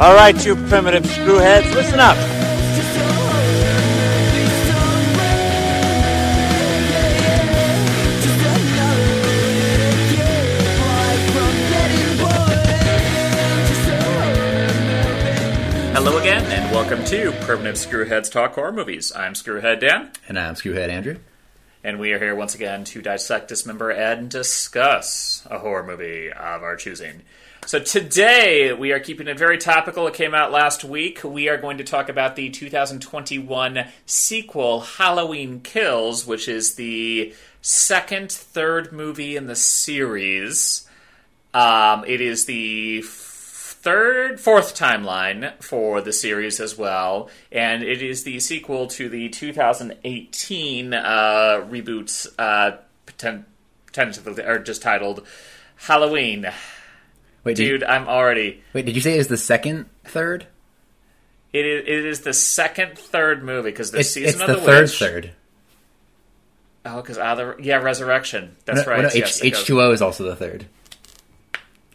All right, you primitive screwheads, listen up. Hello again, and welcome to Primitive Screwheads Talk Horror Movies. I'm Screwhead Dan, And I'm Screwhead Andrew. and we are here once again to dissect, dismember, and discuss a horror movie of our choosing. So today we are keeping it very topical. It came out last week. We are going to talk about the 2021 sequel, Halloween Kills, which is the second, third movie in the series. Um, it is the third, fourth timeline for the series as well, and it is the sequel to the 2018 uh, reboot, uh, tentatively or just titled Halloween. Wait, Dude, I'm already. wait, did you say it was the second, third? It is, it is the second, third movie because the It's, season it's of the the, third, witch. third. Oh, because other yeah, resurrection. That's No, right. no, yes, H two O is also the third.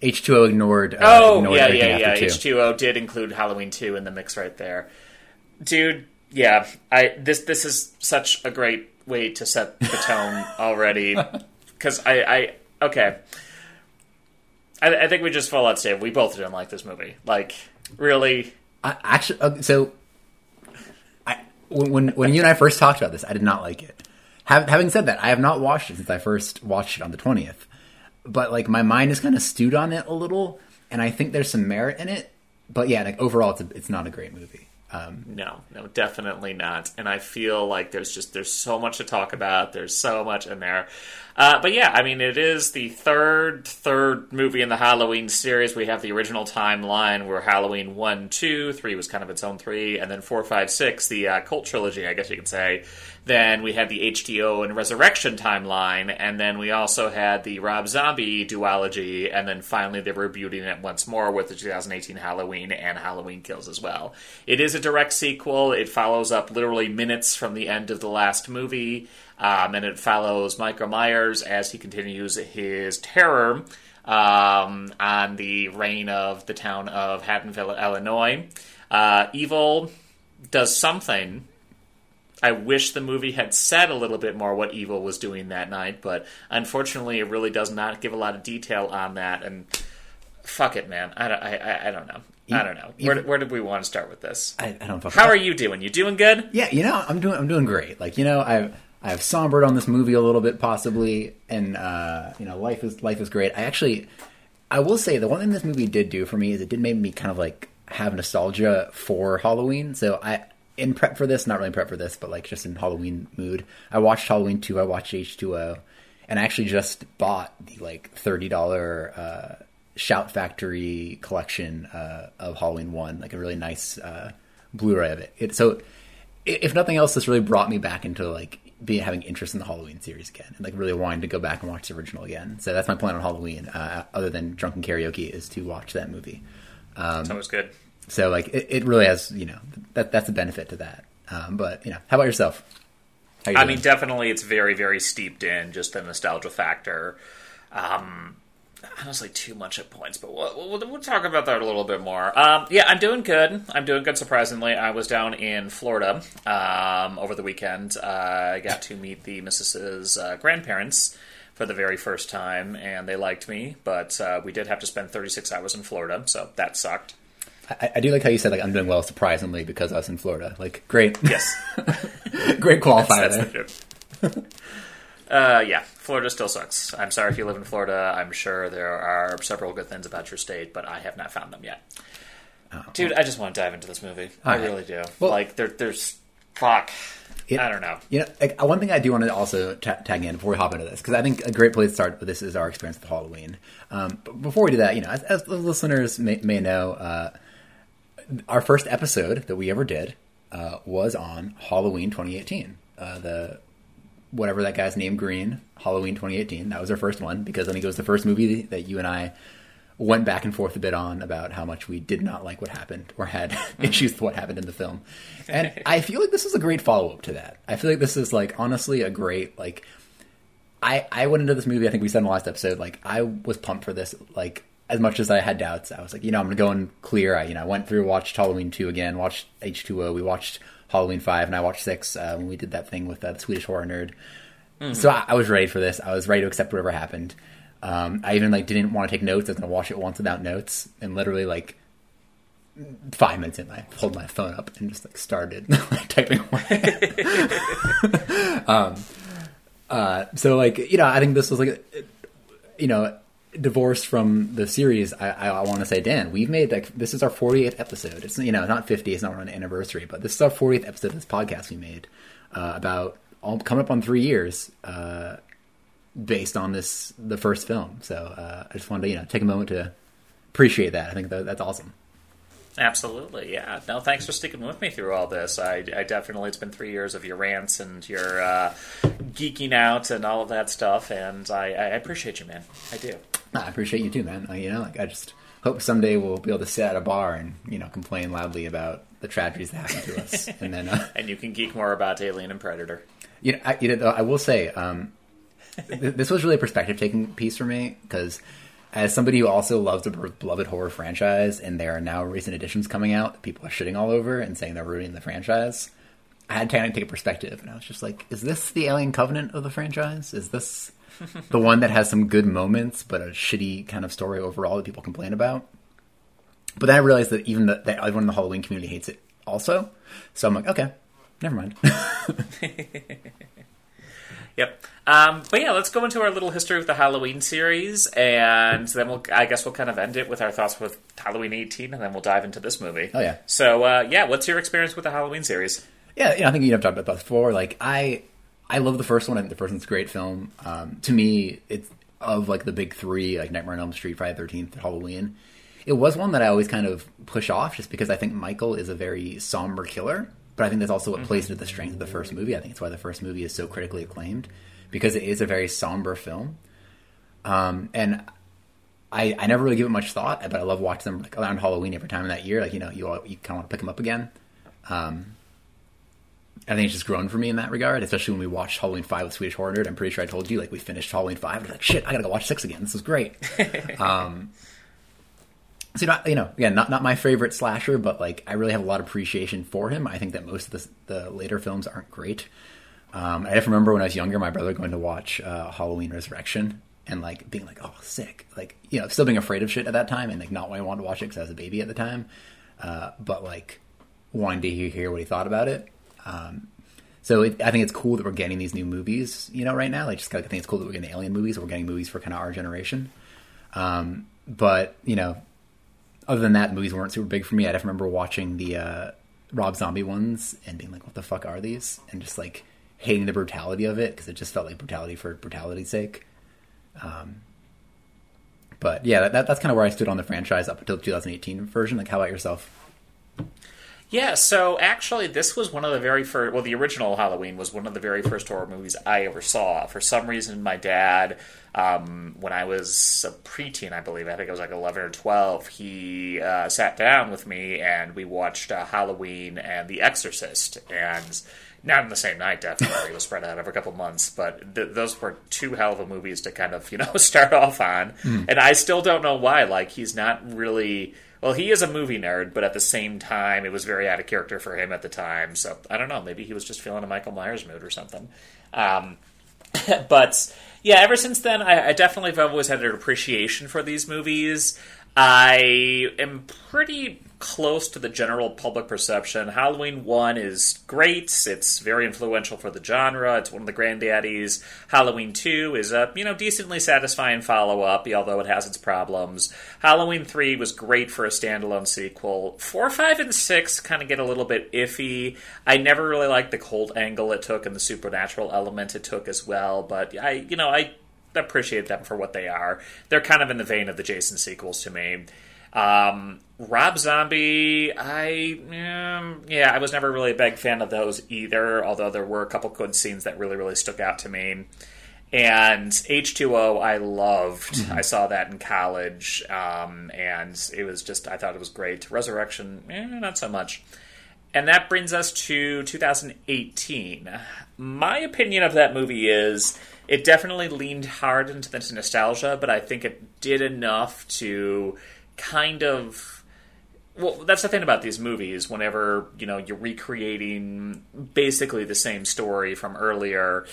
H two O ignored. Uh, Oh, ignored yeah, yeah, yeah. H two O did include Halloween two in the mix right there, dude. Yeah, I this this is such a great way to set the tone already because I I okay. I, I think we just fall out safe. We both didn't like this movie. Like, really, I, actually, uh, so I, when, when you and I first talked about this, I did not like it. Hav having said that, I have not watched it since I first watched it on the twentieth. But like my mind is kind of stewed on it a little, and I think there's some merit in it. But yeah, like overall, it's a, it's not a great movie. Um, No, no, definitely not. And I feel like there's just there's so much to talk about. There's so much in there. Uh, but yeah, I mean, it is the third third movie in the Halloween series. We have the original timeline where Halloween one, two, three was kind of its own three, and then four, five, six, the uh, cult trilogy, I guess you could say. Then we had the H2O and Resurrection timeline, and then we also had the Rob Zombie duology, and then finally they were rebooting it once more with the 2018 Halloween and Halloween Kills as well. It is a direct sequel. It follows up literally minutes from the end of the last movie, um, and it follows Michael Myers as he continues his terror um, on the reign of the town of Haddonfield, Illinois. Uh, Evil does something I wish the movie had said a little bit more what Evil was doing that night, but unfortunately, it really does not give a lot of detail on that. And fuck it, man. I don't, I, I, I don't know. I don't know. Where, where did we want to start with this? I, I don't. fucking- How are you doing? You doing good? Yeah, you know, I'm doing I'm doing great. Like, you know, I've I've sombered on this movie a little bit possibly and uh, you know, life is life is great. I actually I will say the one thing this movie did do for me is it did make me kind of like have nostalgia for Halloween. So I in prep for this, not really prep for this, but like just in Halloween mood. I watched Halloween 2, I watched H2O, and I actually just bought the like $30 uh Shout Factory collection uh, of Halloween One, like a really nice uh, Blu-ray of it. it. So, if nothing else, this really brought me back into like being having interest in the Halloween series again, and like really wanting to go back and watch the original again. So that's my plan on Halloween, uh, other than drunken karaoke, is to watch that movie. That was good. So like it, it really has, you know, that that's a benefit to that. Um, but you know, how about yourself? How you I mean, definitely, it's very, very steeped in just the nostalgia factor. Um, honestly, too much at points, but we'll, we'll, we'll talk about that a little bit more. Um, yeah, I'm doing good. I'm doing good. Surprisingly, I was down in Florida um, over the weekend. Uh, I got to meet the Mrs.'s uh, grandparents for the very first time, and they liked me. But uh, we did have to spend 36 hours in Florida, so that sucked. I, I do like how you said like I'm doing well surprisingly because I was in Florida. Like great, Yes, great qualifier that's the. Uh, yeah, Florida still sucks. I'm sorry if you live in Florida. I'm sure there are several good things about your state, but I have not found them yet. Dude, I just want to dive into this movie. I All right. really do. Well- like, there, there's fuck. It- I don't know. You know, like, one thing I do want to also ta- tag in before we hop into this, because I think a great place to start with this is our experience with Halloween. Um, but before we do that, you know, as, as the listeners may, may know, uh, our first episode that we ever did uh, was on Halloween 2018. Uh, the whatever that guy's name, Green, Halloween 2018. That was our first one because I think it was the first movie that you and I went back and forth a bit on about how much we did not like what happened or had mm. issues with what happened in the film. And I feel like this is a great follow up to that. I feel like this is like honestly a great like I I went into this movie. I think we said in the last episode like I was pumped for this. Like as much as I had doubts, I was like, you know, I'm gonna go in clear. I, you know, I went through, watched Halloween two again, watched H two O. We watched Halloween five, and I watched six uh, when we did that thing with uh, the Swedish horror nerd. Mm-hmm. So I, I, was ready for this. I was ready to accept whatever happened. Um, I even like didn't want to take notes. I was gonna watch it once without notes, and literally like five minutes in, I pulled my phone up and just like started like, typing away. um, uh, so like you know, I think this was like you know divorced from the series. I, I, want to say, Dan, we've made like this is our 48th episode. It's you know not 50. It's not an anniversary, but this is our 40th episode of this podcast we made uh, about all coming up on three years. Uh, based on this the first film so uh, i just wanted to you know take a moment to appreciate that i think that, that's awesome Absolutely, yeah. No, thanks for sticking with me through all this. I, I definitely, it's been three years of your rants and your uh, geeking out and all of that stuff, and I, I appreciate you, man. I do. I appreciate you too, man. You know, like I just hope someday we'll be able to sit at a bar and you know complain loudly about the tragedies that happen to us, and then uh, and you can geek more about Alien and Predator. You know, I, you know, I will say, um, this was really a perspective taking piece for me because as somebody who also loves the beloved horror franchise, and there are now recent editions coming out that people are shitting all over and saying they're ruining the franchise, I had to kind of take a perspective, and I was just like, is this the Alien Covenant of the franchise? Is this the one that has some good moments but a shitty kind of story overall that people complain about? But then I realized that even the, that everyone in the Halloween community hates it also. So I'm like, okay, never mind. Yep. Um, but yeah, let's go into our little history of the Halloween series, and then we'll, I guess, we'll kind of end it with our thoughts with Halloween 18, and then we'll dive into this movie. Oh yeah. So uh, yeah, what's your experience with the Halloween series? Yeah, yeah I think you have talked about that before. Like I, I love the first one. I think the first one's a great film. Um, to me, it's of like the big three, like Nightmare on Elm Street, Friday Thirteenth, Halloween. It was one that I always kind of push off, just because I think Michael is a very somber killer but I think that's also what plays into the strength of the first movie. I think it's why the first movie is so critically acclaimed because it is a very somber film. Um, and I, I never really give it much thought, but I love watching them like around Halloween every time in that year. Like you know, you you kind of want to pick them up again. Um, I think it's just grown for me in that regard, especially when we watched Halloween Five with Swedish Horror Nerd. I'm pretty sure I told you like we finished Halloween Five. And like shit, I gotta go watch six again. This is great. um, so not, you know, again, not not my favorite slasher, but like I really have a lot of appreciation for him. I think that most of the, the later films aren't great. Um, I just remember when I was younger, my brother going to watch uh, Halloween Resurrection and like being like, "Oh, sick!" Like you know, still being afraid of shit at that time, and like not wanting to watch it because I was a baby at the time, uh, but like wanting to hear what he thought about it. Um, so it, I think it's cool that we're getting these new movies, you know, right now. Like, just I think it's cool that we're getting alien movies. We're getting movies for kind of our generation. Um, but you know, other than that, movies weren't super big for me. I just remember watching the uh, Rob Zombie ones and being like, "What the fuck are these?" and just like hating the brutality of it because it just felt like brutality for brutality's sake. Um, but yeah, that, that's kind of where I stood on the franchise up until the 2018 version. Like, how about yourself? Yeah, so actually, this was one of the very first. Well, the original Halloween was one of the very first horror movies I ever saw. For some reason, my dad, um, when I was a preteen, I believe, I think I was like 11 or 12, he uh, sat down with me and we watched uh, Halloween and The Exorcist. And not in the same night, definitely. it was spread out over a couple months, but th- those were two hell of a movies to kind of, you know, start off on. Mm. And I still don't know why. Like, he's not really well, he is a movie nerd, but at the same time, it was very out of character for him at the time. So I don't know. Maybe he was just feeling a Michael Myers mood or something. Um, but yeah, ever since then, I, I definitely have always had an appreciation for these movies. I am pretty close to the general public perception. Halloween 1 is great. It's very influential for the genre. It's one of the granddaddies. Halloween 2 is a, you know, decently satisfying follow-up, although it has its problems. Halloween 3 was great for a standalone sequel. 4, 5, and 6 kind of get a little bit iffy. I never really liked the cult angle it took and the supernatural element it took as well, but I, you know, I appreciate them for what they are. They're kind of in the vein of the Jason sequels to me. Um, Rob Zombie, I um, yeah, I was never really a big fan of those either. Although there were a couple good scenes that really really stuck out to me. And H2O, I loved. Mm-hmm. I saw that in college, um, and it was just I thought it was great. Resurrection, eh, not so much. And that brings us to 2018. My opinion of that movie is it definitely leaned hard into this nostalgia, but I think it did enough to kind of well that's the thing about these movies. Whenever you know you're recreating basically the same story from earlier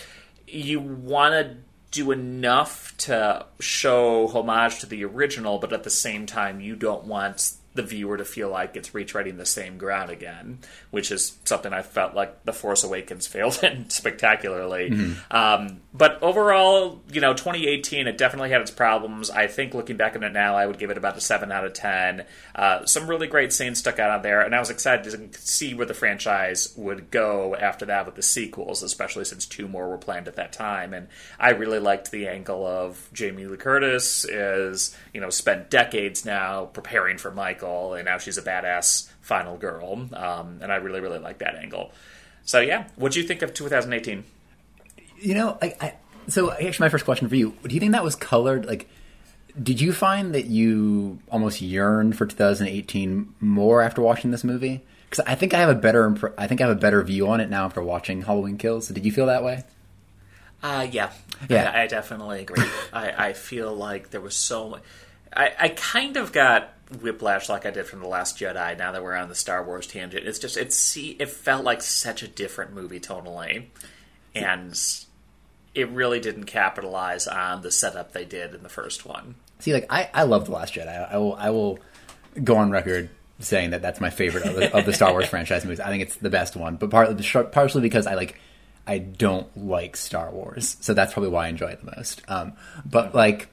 you want to do enough to show homage to the original but at the same time you don't want the viewer to feel like it's retreading the same ground again, which is something I felt like The Force Awakens failed in spectacularly. Mm-hmm. Um, but overall, you know, 2018, it definitely had its problems. I think looking back on it now, I would give it about a 7 out of 10. Uh, some really great scenes stuck out on there, and I was excited to see where the franchise would go after that with the sequels, especially since two more were planned at that time. And I really liked the angle of Jamie Lee Curtis is, you know, spent decades now preparing for Mike Michael, and now she's a badass final girl. Um, and I really, really like that angle. So yeah, what do you think of 2018? You know, I, I, so actually, my first question for you: Do you think that was colored? Like, did you find that you almost yearned for 2018 more after watching this movie? Because I think I have a better, I think I have a better view on it now after watching Halloween Kills. Did you feel that way? Uh, yeah, yeah, I, I definitely agree. I, I feel like there was so much. I, I kind of got whiplash like I did from the Last Jedi. Now that we're on the Star Wars tangent, it's just it see it felt like such a different movie tonally, and it really didn't capitalize on the setup they did in the first one. See, like I I love the Last Jedi. I, I will I will go on record saying that that's my favorite of the, of the Star Wars franchise movies. I think it's the best one, but partly partially because I like I don't like Star Wars, so that's probably why I enjoy it the most. Um, but like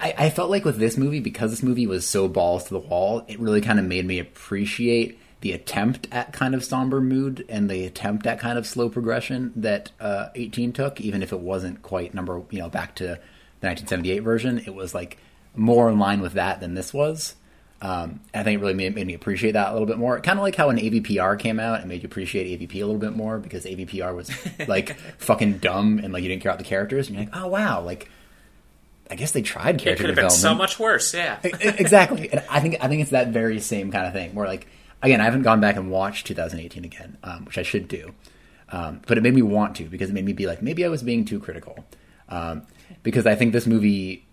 I, I felt like with this movie, because this movie was so balls to the wall, it really kind of made me appreciate the attempt at kind of somber mood and the attempt at kind of slow progression that uh, 18 took, even if it wasn't quite number, you know, back to the 1978 version. It was like more in line with that than this was. Um, I think it really made, made, me appreciate that a little bit more. Kind of like how when AVPR came out, it made you appreciate AVP a little bit more because AVPR was like fucking dumb and like you didn't care about the characters. And you're like, oh wow, like I guess they tried character it could have development. Been so much worse, yeah. exactly, and I think I think it's that very same kind of thing. Where like again, I haven't gone back and watched 2018 again, um, which I should do, um, but it made me want to because it made me be like maybe I was being too critical, um, because I think this movie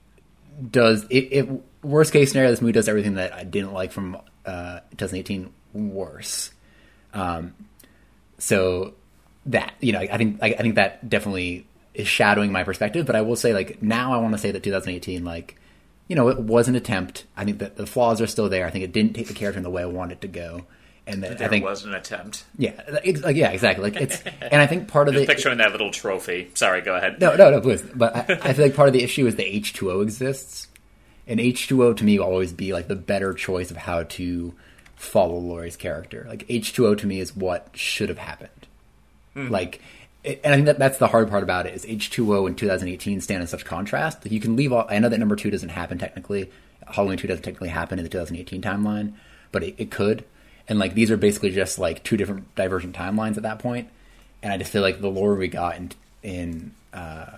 does it, it, Worst case scenario, this movie does everything that I didn't like from uh, 2018 worse. Um, so that you know, I think I, I think that definitely is shadowing my perspective. But I will say, like now, I want to say that 2018, like you know, it was an attempt. I think that the flaws are still there. I think it didn't take the character in the way I wanted it to go. And that there I think it was an attempt. Yeah, like, yeah, exactly. Like it's, and I think part of Just the picturing that little trophy. Sorry, go ahead. No, no, no, please. But I, I feel like part of the issue is the H two O exists, and H two O to me will always be like the better choice of how to follow Laurie's character. Like H two O to me is what should have happened. Mm. Like and I think that that's the hard part about it is H2O in 2018 stand in such contrast. You can leave all, I know that number two doesn't happen technically. Halloween 2 doesn't technically happen in the 2018 timeline, but it, it could. And like these are basically just like two different divergent timelines at that point. And I just feel like the lore we got in in uh,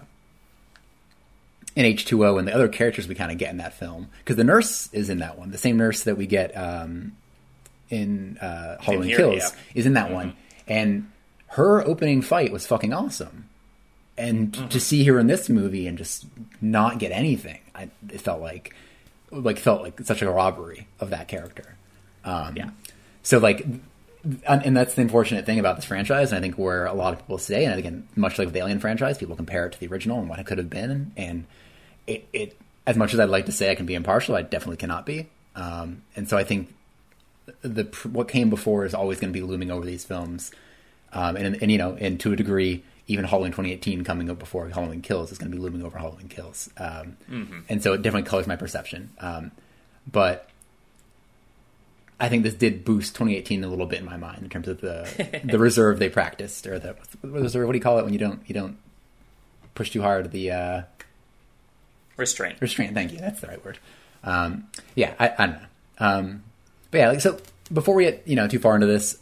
in H2O and the other characters we kind of get in that film because the nurse is in that one, the same nurse that we get um, in uh, Halloween in here, Kills yeah. is in that mm-hmm. one, and her opening fight was fucking awesome. And mm-hmm. to see her in this movie and just not get anything, I, it felt like like felt like such a robbery of that character. Um, yeah. So like, and that's the unfortunate thing about this franchise. And I think where a lot of people say, and again, much like with the Alien franchise, people compare it to the original and what it could have been. And it, it as much as I'd like to say I can be impartial, I definitely cannot be. Um, and so I think the what came before is always going to be looming over these films um, and, and, you know, and to a degree, even Halloween 2018 coming up before Halloween Kills is going to be looming over Halloween Kills. Um, mm-hmm. And so it definitely colors my perception. Um, but I think this did boost 2018 a little bit in my mind in terms of the the reserve they practiced or the reserve. What do you call it when you don't you don't push too hard? The uh, restraint. Restraint. Thank you. That's the right word. Um, yeah, I, I, don't know. Um, but yeah, like so. Before we get you know too far into this,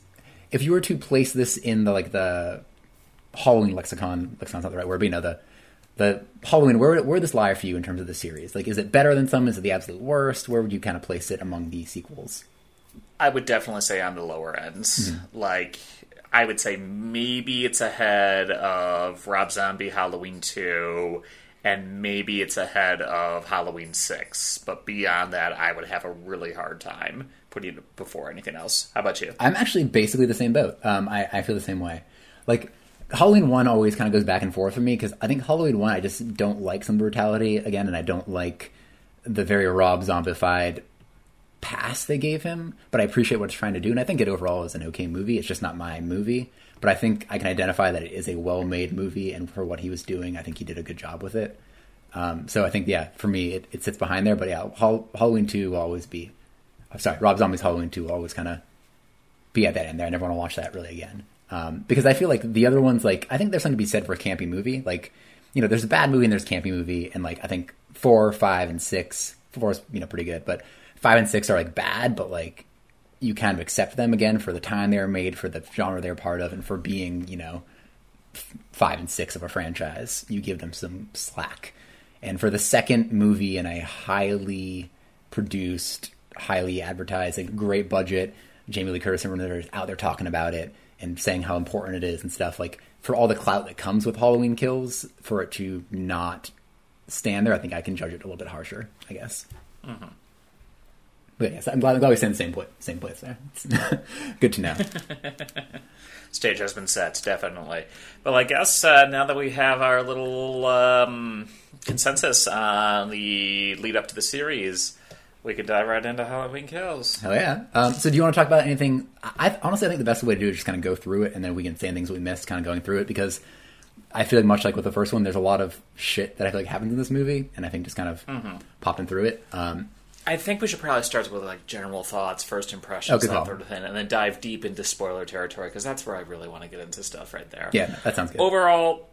if you were to place this in the like the Halloween lexicon, lexicon's not the right word, but you know the the Halloween, where where would this lie for you in terms of the series? Like, is it better than some? Is it the absolute worst? Where would you kind of place it among the sequels? I would definitely say on the lower ends. Mm-hmm. Like, I would say maybe it's ahead of Rob Zombie Halloween 2, and maybe it's ahead of Halloween 6. But beyond that, I would have a really hard time putting it before anything else. How about you? I'm actually basically the same boat. Um, I, I feel the same way. Like Halloween one always kind of goes back and forth for me because I think Halloween one I just don't like some brutality again, and I don't like the very Rob zombified pass they gave him. But I appreciate what it's trying to do, and I think it overall is an okay movie. It's just not my movie, but I think I can identify that it is a well made movie, and for what he was doing, I think he did a good job with it. Um, so I think yeah, for me it, it sits behind there. But yeah, Hall- Halloween two will always be. I'm sorry, Rob Zombie's Halloween two will always kind of be at that end there. I never want to watch that really again. Um, because I feel like the other ones, like I think there's something to be said for a campy movie. Like, you know, there's a bad movie and there's a campy movie, and like I think four, five, and six, four is you know pretty good, but five and six are like bad, but like you kind of accept them again for the time they were made, for the genre they're part of, and for being you know f- five and six of a franchise. You give them some slack, and for the second movie in a highly produced, highly advertised, like great budget. Jamie Lee Curtis and Renee are out there talking about it and saying how important it is and stuff. Like for all the clout that comes with Halloween Kills, for it to not stand there, I think I can judge it a little bit harsher. I guess. But yes, I'm glad, I'm glad we stay in the same place. Same place there. Good to know. Stage has been set, definitely. Well, I guess uh, now that we have our little um, consensus on the lead up to the series, we could dive right into Halloween Kills. Hell yeah. Um, so do you want to talk about anything? I I- honestly I think the best way to do it is just kind of go through it, and then we can say things we missed, kind of going through it because. I feel like much like with the first one, there's a lot of shit that I feel like happens in this movie, and I think just kind of popping through it. Um, I think we should probably start with like general thoughts, first impressions, Oh, that sort of thing, and then dive deep into spoiler territory because that's where I really want to get into stuff right there. yeah, that sounds good. overall,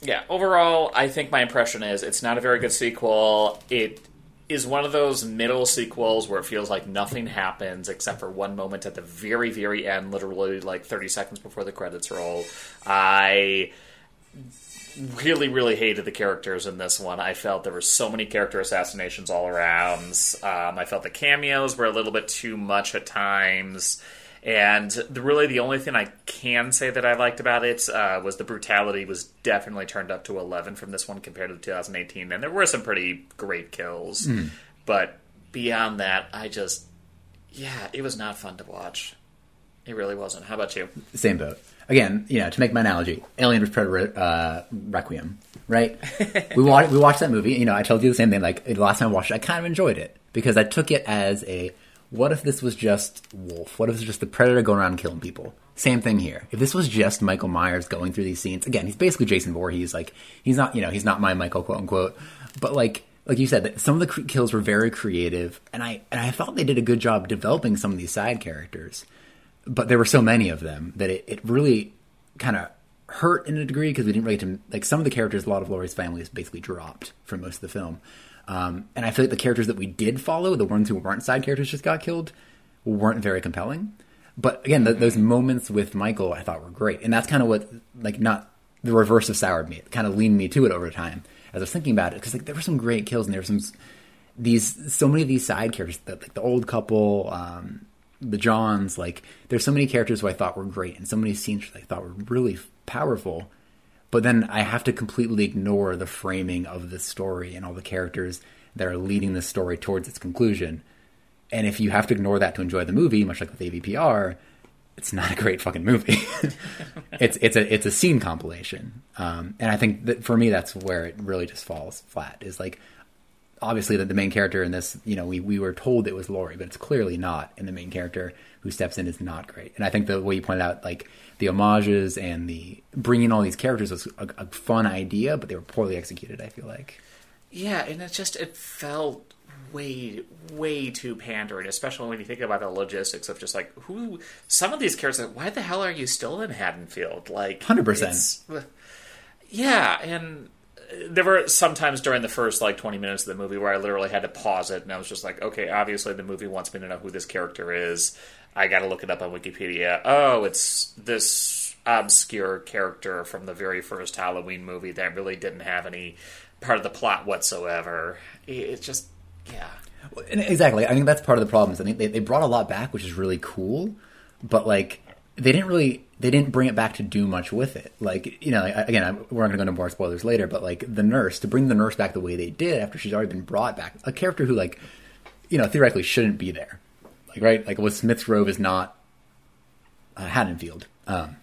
yeah, overall, I think my impression is it's not a very good sequel. It is one of those middle sequels where it feels like nothing happens except for one moment at the very, very end, literally like 30 seconds before the credits roll. I really, really hated the characters in this one. I felt there were so many character assassinations all around. Um, I felt the cameos were a little bit too much at times. And the, really, the only thing I can say that I liked about it uh, was the brutality was definitely turned up to 11 from this one compared to 2018. And there were some pretty great kills. But beyond that, I just, yeah, it was not fun to watch. It really wasn't. How about you? Same boat. Again, you know, to make my analogy, Alien vs Predator uh, Requiem, right? we watched we watched that movie. You know, I told you the same thing. Like the last time I watched it, I kind of enjoyed it because I took it as a what if this was just Wolf? What if it was just the Predator going around killing people? Same thing here. If this was just Michael Myers going through these scenes, again, he's basically Jason Voorhees. Like he's not, you know, he's not my Michael, quote unquote. But like, like you said, some of the kills were very creative, and I and I thought they did a good job developing some of these side characters but there were so many of them that it, it really kind of hurt in a degree because we didn't really to like some of the characters a lot of Laurie's family is basically dropped for most of the film um, and I feel like the characters that we did follow the ones who weren't side characters just got killed weren't very compelling. But again th those moments with Michael I thought were great. And that's kind of what like not the reverse of soured me. It kind of leaned me to it over time as I was thinking about it. Because like there were some great kills and there were some these so many of these side characters the, like the old couple um, the Johns, like there's so many characters who I thought were great and so many scenes that I thought were really powerful. But then I have to completely ignore the framing of the story and all the characters that are leading the story towards its conclusion. And if you have to ignore that to enjoy the movie, much like with AVPR, it's not a great fucking movie. it's it's a it's a scene compilation, um, and I think that for me that's where it really just falls flat. Is like obviously that the main character in this, you know, we, we were told it was Laurie, but it's clearly not. And the main character who steps in is not great. And I think the way you pointed out, like the homages and the bringing all these characters was a, a fun idea, but they were poorly executed. I feel like. Yeah, and it just it felt way way too pandering, especially when you think about the logistics of just like who some of these characters. Why the hell are you still in Haddonfield? Like 100%. Yeah, and there were sometimes during the first like 20 minutes of the movie where I literally had to pause it and I was just like, okay, obviously the movie wants me to know who this character is. I got to look it up on Wikipedia. Oh, it's this obscure character from the very first Halloween movie that really didn't have any part of the plot whatsoever. It's just, yeah. Exactly. I think that's part of the problem. Is I think they, they brought a lot back, which is really cool, but like they didn't really they didn't bring it back to do much with it. Like you know, again, I'm, we're not going to go into more spoilers later, but like the nurse to bring the nurse back the way they did after she's already been brought back, a character who like you know theoretically shouldn't be there, like right, like what Smith's Grove is not uh, Haddonfield. Um,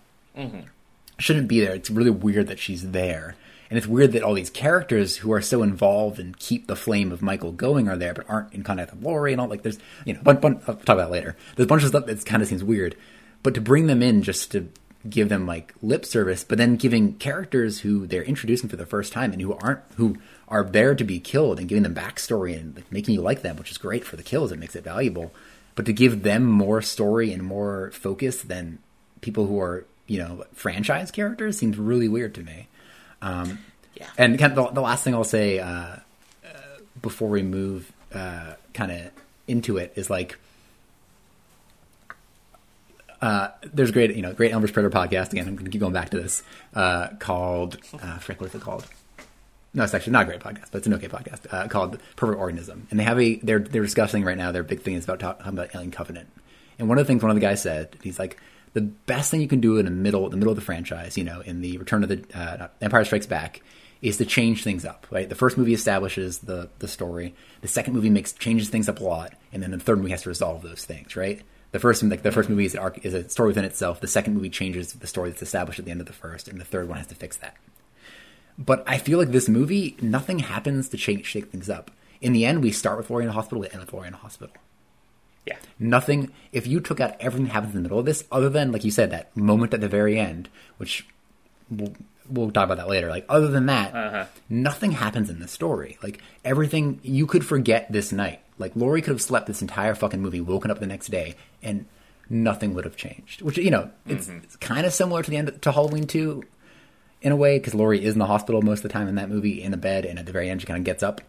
Shouldn't be there. It's really weird that she's there. And it's weird that all these characters who are so involved and keep the flame of Michael going are there, but aren't in contact with Laurie and all. Like, there's, you know, I'll talk about that later. There's a bunch of stuff that kind of seems weird. But to bring them in just to give them like lip service, but then giving characters who they're introducing for the first time and who aren't, who are there to be killed and giving them backstory and like, making you like them, which is great for the kills. It makes it valuable. But to give them more story and more focus than people who are, you know, franchise characters seems really weird to me. Um, Yeah. And kind of the, the last thing I'll say uh, uh, before we move uh, kind of into it is like, uh, there's a great, you know, great Elmer Spreader podcast. Again, I'm going to keep going back to this uh, called, uh, frick, what's it called? No, it's actually not a great podcast, but it's an okay podcast uh, called Perfect Organism. And they have a they're they're discussing right now. Their big thing is about talking about Alien Covenant. And one of the things one of the guys said, he's like, the best thing you can do in the middle the middle of the franchise, you know, in the Return of the uh, Empire Strikes Back, is to change things up. Right, the first movie establishes the the story. The second movie makes changes things up a lot, and then the third movie has to resolve those things. Right. The first, like the first movie is, arc, is a story within itself. The second movie changes the story that's established at the end of the first, and the third one has to fix that. But I feel like this movie, nothing happens to shake, shake things up. In the end, we start with Laurie in a hospital, we end with Laurie in a hospital. Yeah. Nothing, if you took out everything that happens in the middle of this, other than, like you said, that moment at the very end, which we'll, we'll talk about that later. Like, other than that, uh-huh. nothing happens in the story. Like, everything, you could forget this night. Like, Laurie could have slept this entire fucking movie, woken up the next day, and nothing would have changed. Which, you know, it's, mm-hmm. it's kind of similar to the end to Halloween 2 in a way because Laurie is in the hospital most of the time in that movie in a bed, and at the very end she kind of gets up.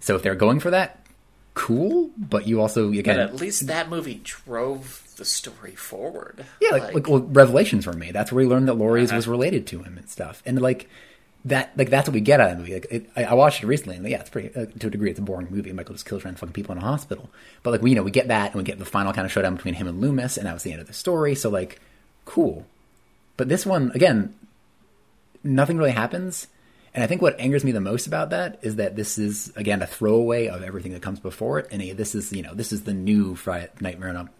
So if they're going for that, cool. But you also again, But at least that movie drove the story forward. yeah, like, like, well, revelations were made. That's where we learned that Laurie's was related to him and stuff, and like that, like that's what we get out of the movie. Like it, I, I watched it recently, and yeah, it's pretty uh, to a degree. It's a boring movie. Michael just kills random fucking people in a hospital, but like we, you know, we get that, and we get the final kind of showdown between him and Loomis, and that was the end of the story. So like, cool. But this one, again, nothing really happens. And I think what angers me the most about that is that this is again a throwaway of everything that comes before it, and this is you know this is the new Friday Nightmare. on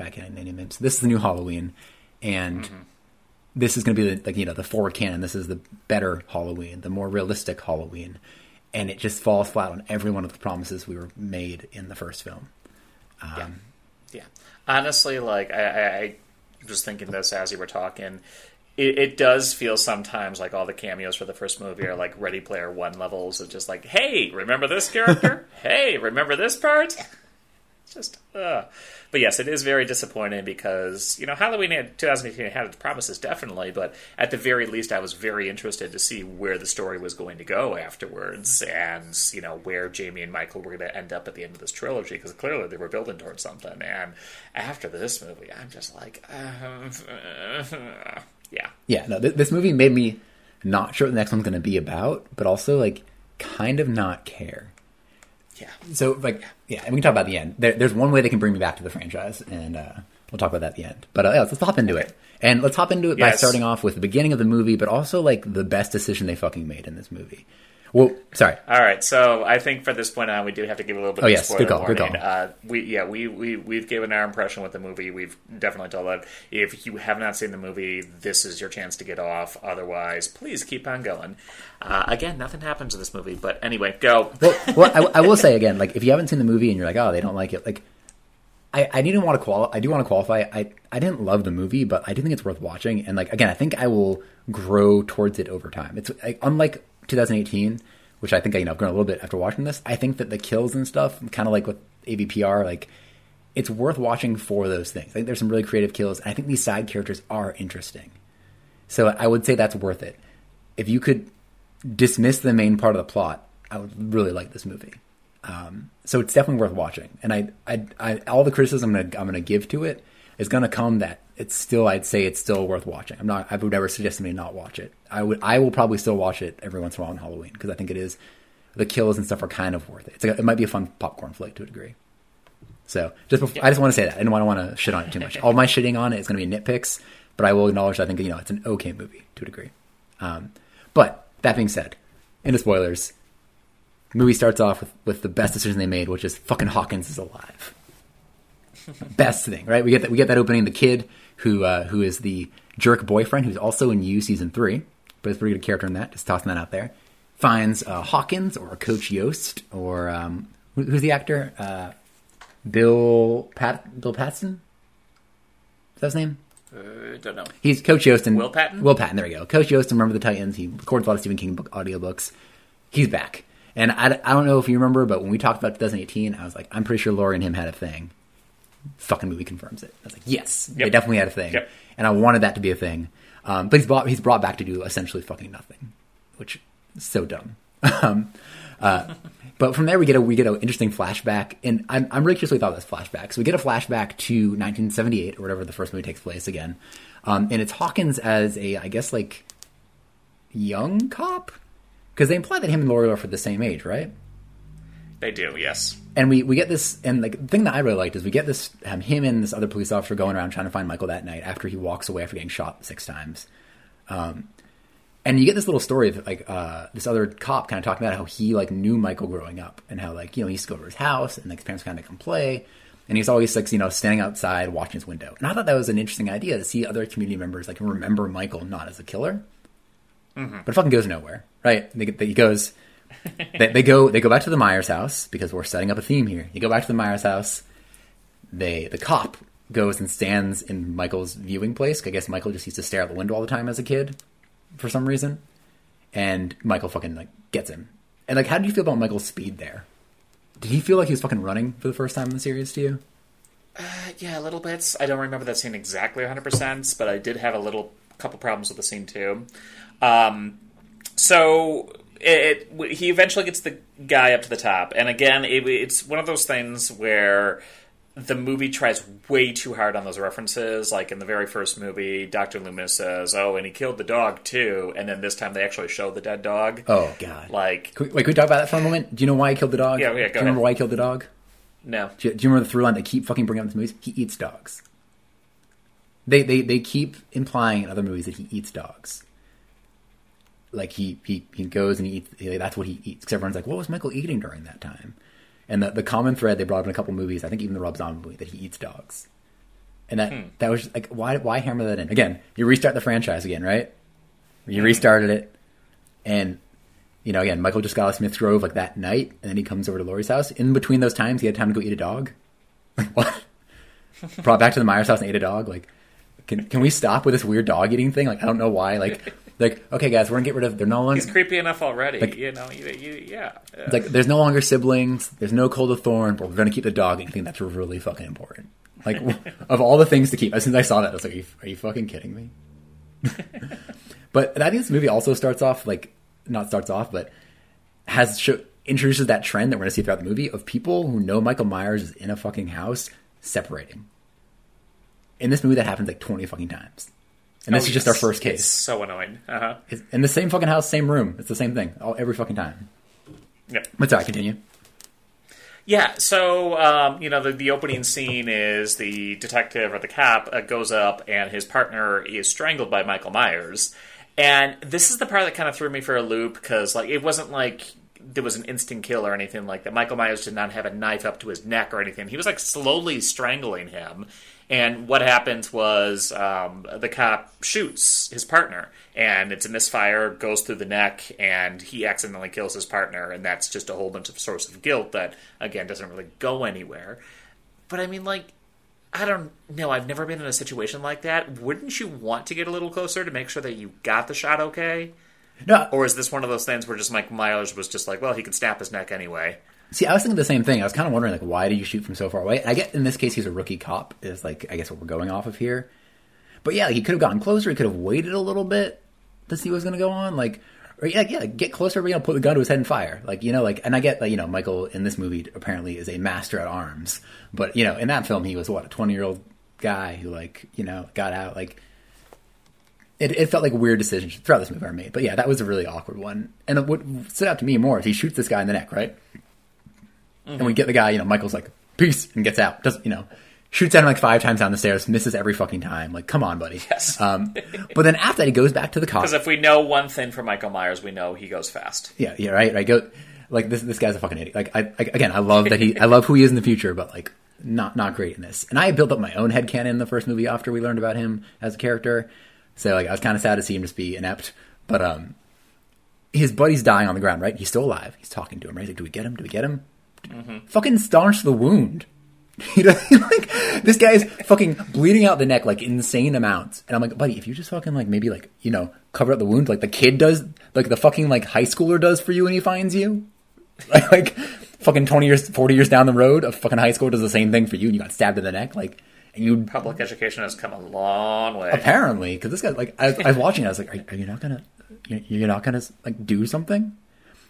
I can't name. So this is the new Halloween, and this is going to be the, like you know the forward canon. This is the better Halloween, the more realistic Halloween, and it just falls flat on every one of the promises we were made in the first film. Um, Yeah. Honestly, like I, I, I was thinking this as you were talking. It, it does feel sometimes like all the cameos for the first movie are like Ready Player One levels of just like, hey, remember this character? hey, remember this part? Just, uh. but yes, it is very disappointing because you know Halloween had, 2018 had its promises definitely, but at the very least, I was very interested to see where the story was going to go afterwards, and you know where Jamie and Michael were going to end up at the end of this trilogy because clearly they were building towards something. And after this movie, I'm just like, um, yeah, yeah, no, th- this movie made me not sure what the next one's going to be about, but also like kind of not care. yeah. So, like, yeah, and we can talk about the end. There, there's one way they can bring me back to the franchise, and uh, we'll talk about that at the end. But uh, yeah, let's, let's hop into it, and let's hop into it by starting off with the beginning of the movie, but also like the best decision they fucking made in this movie. Well, sorry, All right, so I think for this point on, we do have to give a little bit Oh, of yes, spoiler good call, good warning. call. Uh, we yeah, we we we've given our impression with the movie. We've definitely told that if you have not seen the movie, this is your chance to get off. Otherwise, please keep on going. Uh, again, nothing happens in this movie, but anyway, go. well, well I, I will say again, like if you haven't seen the movie and you're like, oh, they don't like it, like I, I didn't want to qual I do want to qualify. I I didn't love the movie, but I do think it's worth watching. And like again, I think I will grow towards it over time. It's like, unlike 2018, which I think you know I've grown a little bit after watching this. I think that the kills and stuff, kind of like with AVPR, like it's worth watching for those things. I think there's some really creative kills, and I think these side characters are interesting. So I would say that's worth it. If you could dismiss the main part of the plot, I would really like this movie. Um, so it's definitely worth watching. And I, I, I all the criticism I'm gonna, I'm gonna give to it is gonna come that it's still, I'd say it's still worth watching. I'm not, I would never suggest somebody not watch it. I would, I will probably still watch it every once in a while on Halloween because I think it is the kills and stuff are kind of worth it. It's like, it might be a fun popcorn flick to a degree. So just before, I just want to say that I don't want to want to shit on it too much. All my shitting on it is going to be nitpicks, but I will acknowledge that I think you know it's an okay movie to a degree. Um, but that being said, into spoilers, movie starts off with, with the best decision they made, which is fucking Hawkins is alive. best thing, right? We get that we get that opening. The kid who uh, who is the jerk boyfriend, who's also in You season three, but is a pretty good character in that. Just tossing that out there. Finds uh, Hawkins or Coach Yost or um, who- who's the actor? Uh, Bill Pat Bill Patson. Is that his name? Uh, don't know. He's Coach Yost and Will Patton? Will Patton. There we go. Coach Yost and Remember the Titans. He records a lot of Stephen King book audiobooks. He's back. And I, I don't know if you remember, but when we talked about 2018, I was like, I'm pretty sure Laurie and him had a thing. Fucking movie confirms it. I was like, yes, they definitely had a thing. Yep. And I wanted that to be a thing. Um, but he's brought, he's brought back to do essentially fucking nothing, which is so dumb. um, uh, but from there we get a we get an interesting flashback, and I'm I'm really curious what we thought of this flashback. So we get a flashback to 1978 or whatever the first movie takes place again, um, and it's Hawkins as a I guess like young cop because they imply that him and Laurie are for the same age, right? They do, yes. And we, we get this and like the thing that I really liked is we get this um, him and this other police officer going around trying to find Michael that night after he walks away after getting shot six times. Um, and you get this little story of like uh, this other cop kind of talking about how he like knew Michael growing up and how like you know he used to go to his house and like his parents kind of come play. And he's always like you know standing outside watching his window. And I thought that was an interesting idea to see other community members like remember Michael not as a killer. But it fucking goes nowhere right? He goes they, they go they go back to the Myers house because we're setting up a theme here. You go back to the Myers house. They the cop goes and stands in Michael's viewing place. I guess Michael just used to stare out the window all the time as a kid for some reason, and Michael fucking like gets him. And like, how do you feel about Michael's speed there? Did he feel like he was fucking running for the first time in the series to you? Yeah, a little bits. I don't remember that scene exactly 100%, but I did have a little couple problems with the scene too. Um, so it, it, he eventually gets the guy up to the top, and again, it, it's one of those things where the movie tries way too hard on those references. Like in the very first movie, Doctor Loomis says, "Oh, and he killed the dog too," and then this time they actually show the dead dog. Oh god! Like, Can we, wait, can we talk about that for a moment? Do you know why he killed the dog? Yeah, yeah, go Do you ahead. remember why he killed the dog? no, Do you, do you remember the through line they keep fucking bringing up in the movies? He eats dogs. They, they they keep implying in other movies that he eats dogs. Like he he, he goes and he eats. Like, that's what he eats. Because everyone's like, "What was Michael eating during that time?" And the the common thread they brought up in a couple movies, I think even the Rob Zombie movie, that he eats dogs. And that hmm. that was just, like why why hammer that in again? You restart the franchise again, right? You hmm. restarted it, and you know, again, Michael just got out of Smith Grove like that night, and then he comes over to Laurie's house. In between those times, he had time to go eat a dog. Like what? Brought back to the Myers house and ate a dog. Like, can can we stop with this weird dog eating thing? Like, I don't know why. Like, like okay, guys, we're gonna get rid of. They're no longer. he's creepy enough already. Like- you know, you, you, yeah. It's like there's no longer siblings. There's no cult of Thorn, but we're gonna keep the dog. And I think that's really fucking important. Like, of all the things to keep, as soon as I saw that, I was like, are you, are you fucking kidding me? but I think this movie also starts off like not starts off, but has show, introduces that trend that we're gonna see throughout the movie of people who know Michael Myers is in a fucking house separating. In this movie, that happens like twenty fucking times, and this Oh, is just our yes. first It's case. so annoying. Uh huh. It's in the same fucking house, same room. It's the same thing all, every fucking time. Yep. But sorry, continue. Yeah, so um, you know the, the opening scene is the detective or the cop uh, goes up and his partner is strangled by Michael Myers, and this is the part that kind of threw me for a loop because like it wasn't like there was an instant kill or anything like that. Michael Myers did not have a knife up to his neck or anything. He was like slowly strangling him. And what happens was um, the cop shoots his partner, and it's a misfire, goes through the neck, and he accidentally kills his partner, and that's just a whole bunch of source of guilt that again doesn't really go anywhere. But I mean, like, I don't know. I've never been in a situation like that. Wouldn't you want to get a little closer to make sure that you got the shot okay? No, Or is this one of those things where just Mike Myers was just like, well, he could snap his neck anyway? See, I was thinking the same thing. I was kind of wondering, like, why did you shoot from so far away? I get in this case he's a rookie cop, is like I guess what we're going off of here. But yeah, like, he could have gotten closer. He could have waited a little bit to see what was going to go on. Like, or yeah, yeah, get closer. Know, put the gun to his head and fire. Like, you know, like, and I get that you know Michael in this movie apparently is a master at arms, but you know, in that film he was what a twenty year old guy who like you know got out like it, it felt like a weird decisions throughout this movie are made. But yeah, that was a really awkward one. And what stood out to me more is he shoots this guy in the neck, right? And we get the guy, you know, Michael's like, peace, and gets out. Doesn't, you know, shoots at him like five times down the stairs, misses every fucking time. Like, come on, buddy. Yes. Um, but then after that, he goes back to the cop. Because if we know one thing from Michael Myers, we know he goes fast. Yeah, yeah, right, right. Go, like this. This guy's a fucking idiot. Like, I, I again, I love that he, I love who he is in the future, but like, not not great in this. And I built up my own headcanon in the first movie after we learned about him as a character. So like, I was kind of sad to see him just be inept. But um, his buddy's dying on the ground, right? He's still alive. He's talking to him, right? He's like, do we get him? Do we get him? Fucking staunch the wound. You doesn't like this guy's fucking bleeding out the neck like insane amounts, and I'm like, buddy, if you just fucking like maybe like you know cover up the wound like the kid does, like the fucking like high schooler does for you when he finds you, like, like fucking twenty years, forty years down the road, a fucking high schooler does the same thing for you, and you got stabbed in the neck, like, and you Public education has come a long way. apparently because this guy like I, I was watching, it, I was like, are, are you not gonna, you're, not gonna like do something?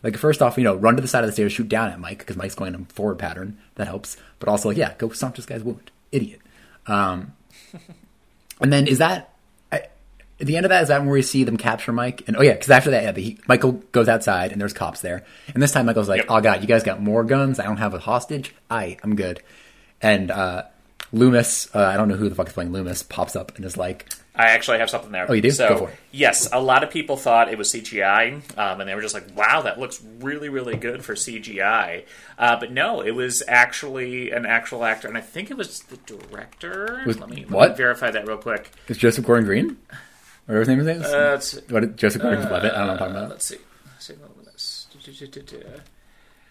Like first off, you know, run to the side of the stairs, shoot down at Mike because Mike's going in a forward pattern. That helps. But also, like, yeah, go stomp this guy's wound. Idiot. Um, and then is that I, at the end of that? Is that where we see them capture Mike? And oh yeah, because after that, yeah, the, Michael goes outside and there's cops there. And this time, Michael's like, Yep. "Oh god, you guys got more guns. I don't have a hostage. I, I'm good." And uh, Loomis, uh, I don't know who the fuck is playing Loomis, pops up and is like, I actually have something there. Oh, you do? So, Go for it. yes, a lot of people thought it was CGI, um, and they were just like, "Wow, that looks really, really good for CGI." Uh, but no, it was actually an actual actor, and I think it was the director. Was- let me let what? me verify that real quick. "Is Joseph Gordon-Green?" Whatever his name is. Uh, what Joseph Gordon-Levitt? I don't know what I'm talking Uh, about. let's see. Let's see.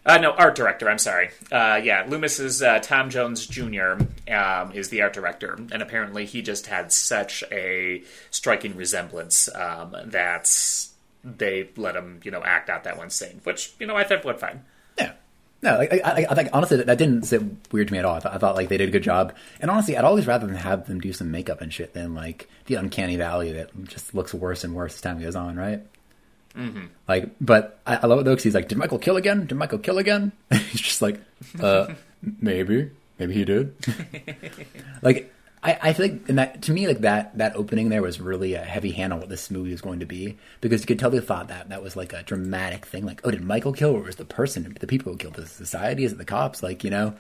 Uh, no, art director. I'm sorry. Uh, yeah, Loomis is uh, Tom Jones Jr. Um, is the art director, and apparently he just had such a striking resemblance um, that they let him, you know, act out that one scene, which you know I thought went fine. Yeah. No, I, I, I think honestly that, didn't sit weird to me at all. I thought, I thought like they did a good job, and honestly, I'd always rather than have them do some makeup and shit than like the uncanny valley that just looks worse and worse as time goes on, right? Mm-hmm. Like, but I, I love it though because he's like, "Did Michael kill again? Did Michael kill again?" he's just like, "Uh, maybe, maybe he did." like, I, I feel like, that to me, like that that opening there was really a heavy hand on what this movie was going to be because you could tell they thought that that was like a dramatic thing. Like, oh, did Michael kill, or was the person, the people who killed the society? Is it the cops? Like, you know,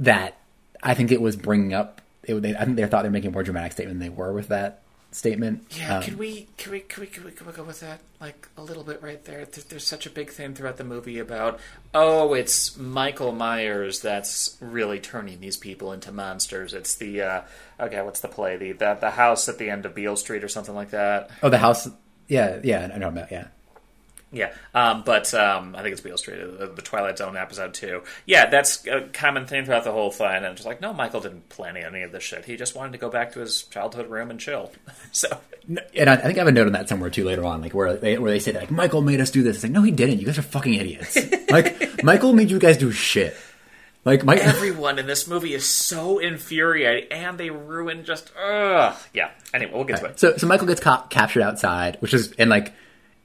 that I think it was bringing up. It, they, I think they thought they were making a more dramatic statement than they were with that statement. Yeah, Um, can we can we can we can we, can we go with that like a little bit right there? There- There's such a big theme throughout the movie about oh, it's Michael Myers that's really turning these people into monsters. It's the uh, okay, what's the play? The, the the house at the end of Beale Street or something like that. oh, the house. Yeah, yeah, I know about. Yeah, Yeah, um, but um, I think it's Beale Street, the, the Twilight Zone episode too. Yeah, that's a common theme throughout the whole thing. And it's just like, no, Michael didn't plan any of this shit. He just wanted to go back to his childhood room and chill. so and I, I think I have a note on that somewhere too later on, like where they where they say that like Michael made us do this. It's like no, he didn't. You guys are fucking idiots. like Michael made you guys do shit. Like Mike. everyone in this movie is so infuriated, and they ruin just ugh. Yeah. Anyway, we'll get to it. So so Michael gets ca- captured outside, which is and like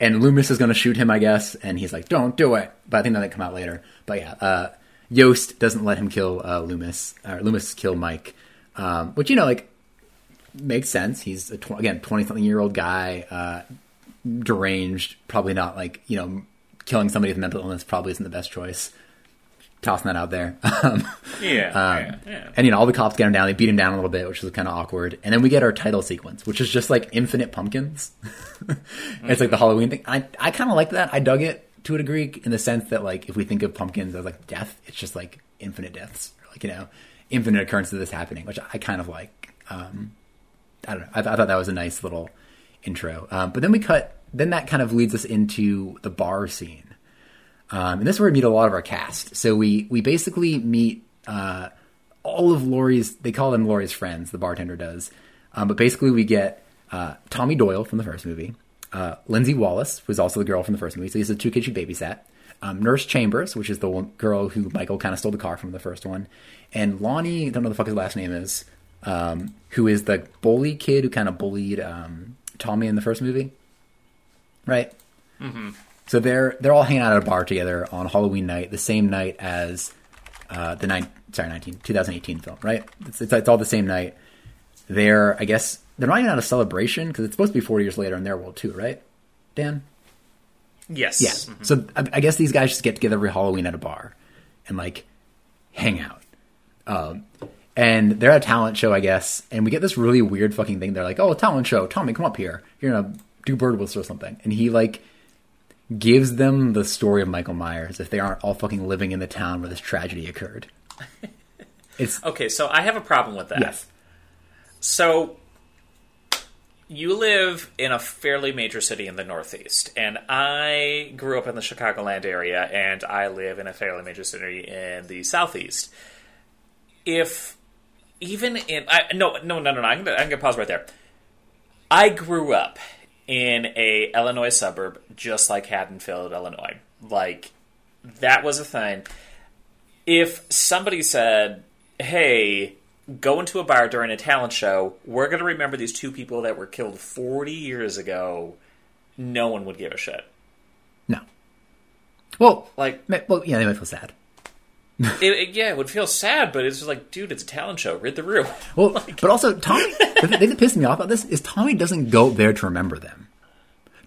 and Loomis is going to shoot him, I guess, and he's like, "Don't do it." But I think that might come out later. But yeah, uh, Yost doesn't let him kill uh, Loomis. Or Loomis kill Mike, um, which you know like makes sense. He's a tw- again twenty something year old guy, uh, deranged. Probably not like you know killing somebody with mental illness probably isn't the best choice. Tossing that out there. Um, Yeah, um, yeah, and you know, all the cops get him down. They beat him down a little bit, which was kind of awkward. And then we get our title sequence, which is just like infinite pumpkins. It's like the Halloween thing. I I kind of like that. I dug it to a degree in the sense that like if we think of pumpkins as like death, it's just like infinite deaths, like you know, infinite occurrences of this happening, which I kind of like. Um, I don't know. I, I thought that was a nice little intro. Um, but then we cut. Then that kind of leads us into the bar scene. Um, and this is where we meet a lot of our cast. So we we basically meet uh, all of Laurie's. They call them Laurie's friends. The bartender does, um, but basically we get uh, Tommy Doyle from the first movie, uh, Lindsay Wallace, who's also the girl from the first movie. So these are the two kids she babysat. Um, Nurse Chambers, which is the one girl who Michael kind of stole the car from the first one, and Lonnie. I don't know the fuck his last name is. Um, who is the bully kid who kind of bullied um, Tommy in the first movie, right? So they're they're all hanging out at a bar together on Halloween night, the same night as uh, the nine sorry 19, 2018 film, right? It's, it's it's all the same night. They're I guess they're not even at a celebration because it's supposed to be 40 years later in their world too, right? Dan. Yes. Yes. So I, I guess these guys just get together every Halloween at a bar and like hang out. Um, and they're at a talent show, I guess, and we get this really weird fucking thing. They're like, "Oh, talent show, Tommy, come up here. You're gonna do bird whistle or something." And he like gives them the story of Michael Myers if they aren't all fucking living in the town where this tragedy occurred. It's Okay, so I have a problem with that. yes, So you live in a fairly major city in the Northeast, and I grew up in the Chicagoland area, and I live in a fairly major city in the Southeast. If even in I, no no no no no I'm gonna, I'm gonna pause right there. I grew up in a Illinois suburb just like Haddonfield, Illinois. Like that was a thing. If somebody said, "Hey, go into a bar during a talent show, we're going to remember these two people that were killed 40 years ago," no one would give a shit. no. Well, Like well, yeah, they might feel sad. it, it- yeah, it would feel sad, but it's just like, dude, it's a talent show. Rid the room. Well, but also Tommy. the thing that pissed me off about this is Tommy doesn't go there to remember them.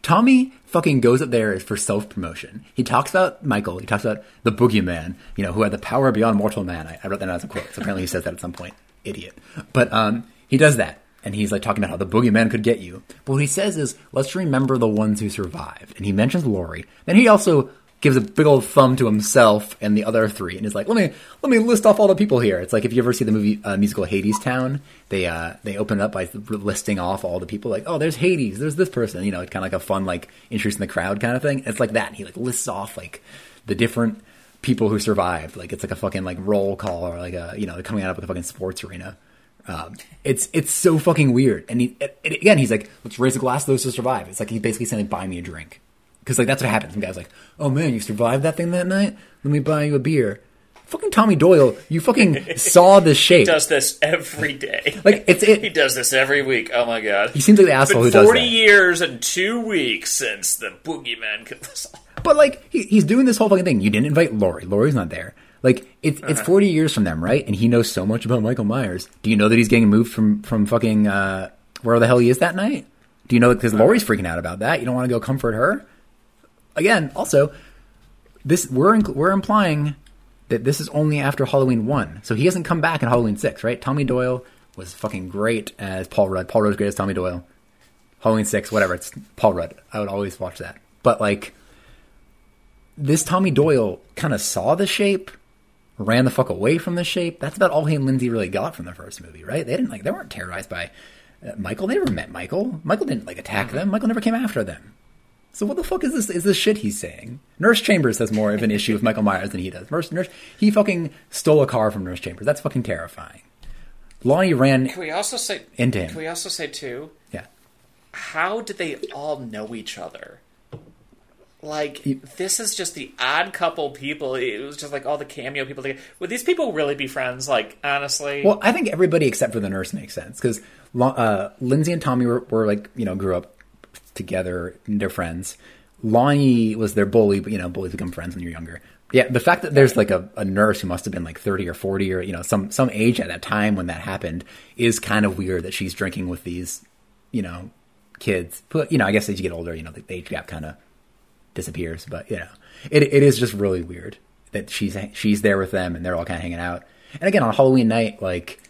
Tommy fucking goes up there for self promotion. He talks about Michael. He talks about the boogeyman, you know, who had the power beyond mortal man. I, I wrote that down as a quote. So apparently he says that at some point. Idiot. But um, he does that, and he's like talking about how the boogeyman could get you. But what he says is, let's remember the ones who survived. And he mentions Laurie. Then he also gives a big old thumb to himself and the other three, and is like, "Let me let me list off all the people here." It's like if you ever see the movie uh, musical Hadestown, they uh, they open it up by listing off all the people, like, "Oh, there's Hades, there's this person," you know, it's kind of like a fun like introducing the crowd kind of thing. It's like that. And he like lists off like the different people who survived, like it's like a fucking like roll call or like a you know coming out of like a fucking sports arena. Um, it's it's so fucking weird. And, he, and again, he's like, let's raise a glass to those who survive. It's like he's basically saying, buy me a drink. Because like that's what happens. Some guy's like, "Oh man, you survived that thing that night. Let me buy you a beer." Fucking Tommy Doyle, you fucking saw the shape. He does this every day. Like it's it. he does this every week. Oh my god. He seems like the It's asshole who does 40 that. years and two weeks since the boogeyman killed us. But like he, he's doing this whole fucking thing. You didn't invite Laurie. Laurie's not there. Like it's it's Uh-huh. forty years from them, right? And he knows so much about Michael Myers. Do you know that he's getting moved from from fucking uh, where the hell he is that night? Do you know because Laurie's freaking out about that? You don't want to go comfort her. Again, also, this we're we're implying that this is only after Halloween one, so he hasn't come back in Halloween six, right? Tommy Doyle was fucking great as Paul Rudd. Paul Rudd's great as Tommy Doyle. Halloween six, whatever. It's Paul Rudd. I would always watch that. But like, this Tommy Doyle kind of saw the shape, ran the fuck away from the shape. That's about all he and Lindsay really got from the first movie, right? They didn't like they weren't terrorized by uh, Michael. They never met Michael. Michael didn't like attack them. Michael never came after them. So what the fuck is this? Is this shit he's saying? Nurse Chambers has more of an issue with Michael Myers than he does. Nurse, Nurse, he fucking stole a car from Nurse Chambers. That's fucking terrifying. Lonnie ran Can we also say into him. Can we also say too? Yeah. How did they all know each other? Like this is just the odd couple people. It was just like all the cameo people. Would these people really be friends? Like honestly, Well, I think everybody except for the nurse makes sense because uh, Lindsay and Tommy were, were like you know grew up together, they're friends. Lonnie was their bully, but you know bullies become friends when you're younger. Yeah, the fact that there's like a, a nurse who must have been like 30 or 40 or you know some some age at that time when that happened is kind of weird that she's drinking with these you know kids. But you know I guess as you get older, you know the age gap kind of disappears. But you know, it it is just really weird that she's she's there with them and they're all kind of hanging out. And again, on Halloween night, like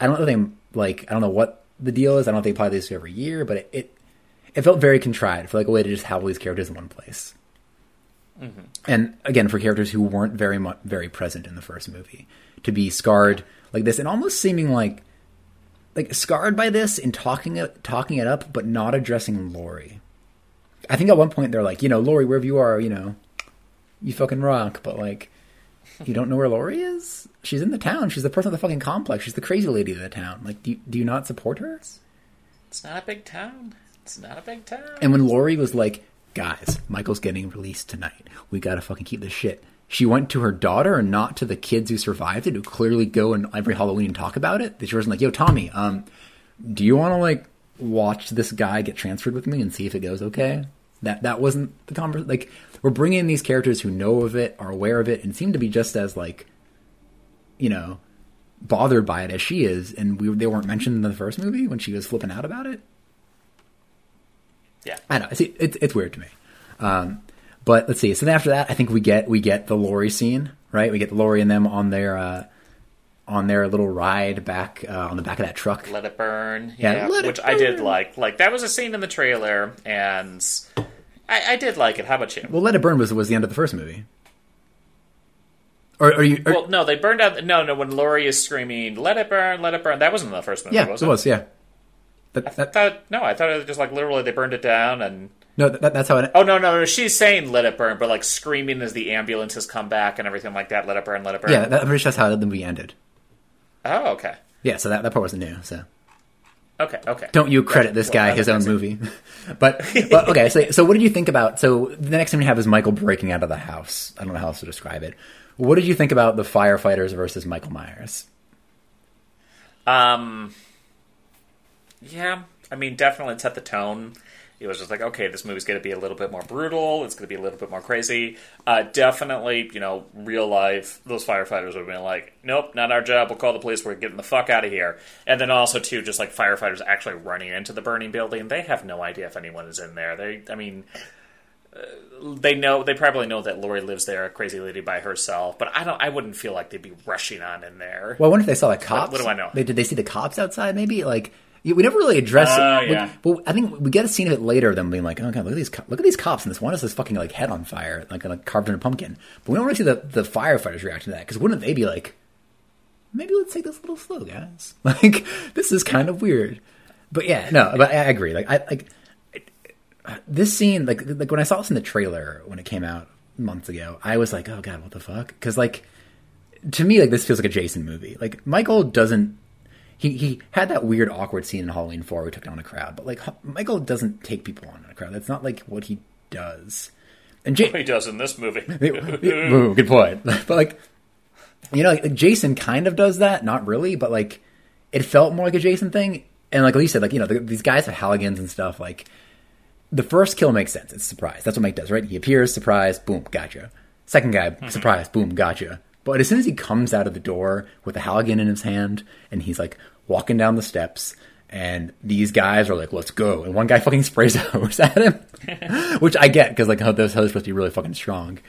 I don't know if they like I don't know what the deal is. I don't if they apply this every year, but it it, it felt very contrived for like a way to just have all these characters in one place. Mm-hmm. And again, for characters who weren't very much very present in the first movie, to be scarred like this and almost seeming like like scarred by this and talking it talking it up, but not addressing Laurie. I think at one point they're like, you know, Laurie, wherever you are, you know, you fucking rock, but like, you don't know where Laurie is? She's in the town. She's the person of the fucking complex. She's the crazy lady of the town. Like, do you, do you not support her? it's not a big town. It's not a big town. And when Laurie was like, guys, Michael's getting released tonight. We gotta fucking keep this shit. She went to her daughter and not to the kids who survived it, who clearly go and every Halloween and talk about it. That she wasn't like, yo, Tommy, um, do you want to like watch this guy get transferred with me and see if it goes okay? That that wasn't the conversation. Like we're bringing in these characters who know of it, are aware of it, and seem to be just as like, you know, bothered by it as she is, and we they weren't mentioned in the first movie when she was flipping out about it. Yeah. I know. See, it's it's weird to me. Um, but let's see. So then after that, I think we get we get the Laurie scene, right? We get Laurie and them on their uh, on their little ride back uh, on the back of that truck. Let it burn. Yeah, Yeah, let it which I did like. Like that was a scene in the trailer, and I, I did like it. How about you? Well, Let It Burn was was the end of the first movie. Or are you? Or, Well, no, they burned out. No, no. When Laurie is screaming, "Let it burn, let it burn," that wasn't in the first movie, yeah, was it it? was. Yeah. That, that, I thought no, I thought it was just like literally they burned it down and. no, that, that's how it. Oh no, no, no! She's saying "let it burn," but like screaming as the ambulances come back and everything like that. Let it burn, let it burn. Yeah, that, I'm pretty sure that's how the movie ended. Oh, okay, Yeah, so that, that part wasn't new. So okay, okay. don't you credit this guy that his own movie? but, but okay, so so what did you think about? So the next thing we have is Michael breaking out of the house. I don't know how else to describe it. What did you think about the firefighters versus Michael Myers? Um, yeah, I mean, definitely set the tone. It was just like, okay, this movie's going to be a little bit more brutal. It's going to be a little bit more crazy. Uh, definitely, you know, real life, those firefighters would have been like, nope, not our job. We'll call the police. We're getting the fuck out of here. And then also, too, just like firefighters actually running into the burning building. They have no idea if anyone is in there. They, I mean, uh, they know they probably know that Laurie lives there, a crazy lady by herself. But I don't. I wouldn't feel like they'd be rushing on in there. Well, I wonder if they saw the cops. what do I know? They, did they see the cops outside? Maybe like we never really address Oh, it. We- yeah. Well, I think we get a scene of it later. Them being like, "Oh god, look at these, co- look at these cops!" And this one has this fucking like head on fire, like like carved in a pumpkin. But we don't really see the the firefighters reaction to that because wouldn't they be like, maybe let's take this a little slow, guys? Like this is kind of weird. But yeah, no, but I, I agree. Like I like this scene, like like when I saw this in the trailer when it came out months ago, I was like, oh god, what the fuck? Because like to me, like this feels like a Jason movie. Like Michael doesn't. He he had that weird awkward scene in Halloween Four where he took down a crowd, but like Michael doesn't take people on in a crowd. That's not like what he does. And J- He does in this movie. Ooh, good point. But like, you know, like, Jason kind of does that, not really, but like, it felt more like a Jason thing. And like you said, like you know, the, these guys have Halligans and stuff. Like, the first kill makes sense. It's a surprise. That's what Mike does, right? He appears, surprise, boom, gotcha. Second guy, mm-hmm. surprise, boom, gotcha. But as soon as he comes out of the door with a Halligan in his hand, and he's like walking down the steps, and these guys are like, "Let's go!" and one guy fucking sprays a hose at him, which I get because like those hose supposed to be really fucking strong.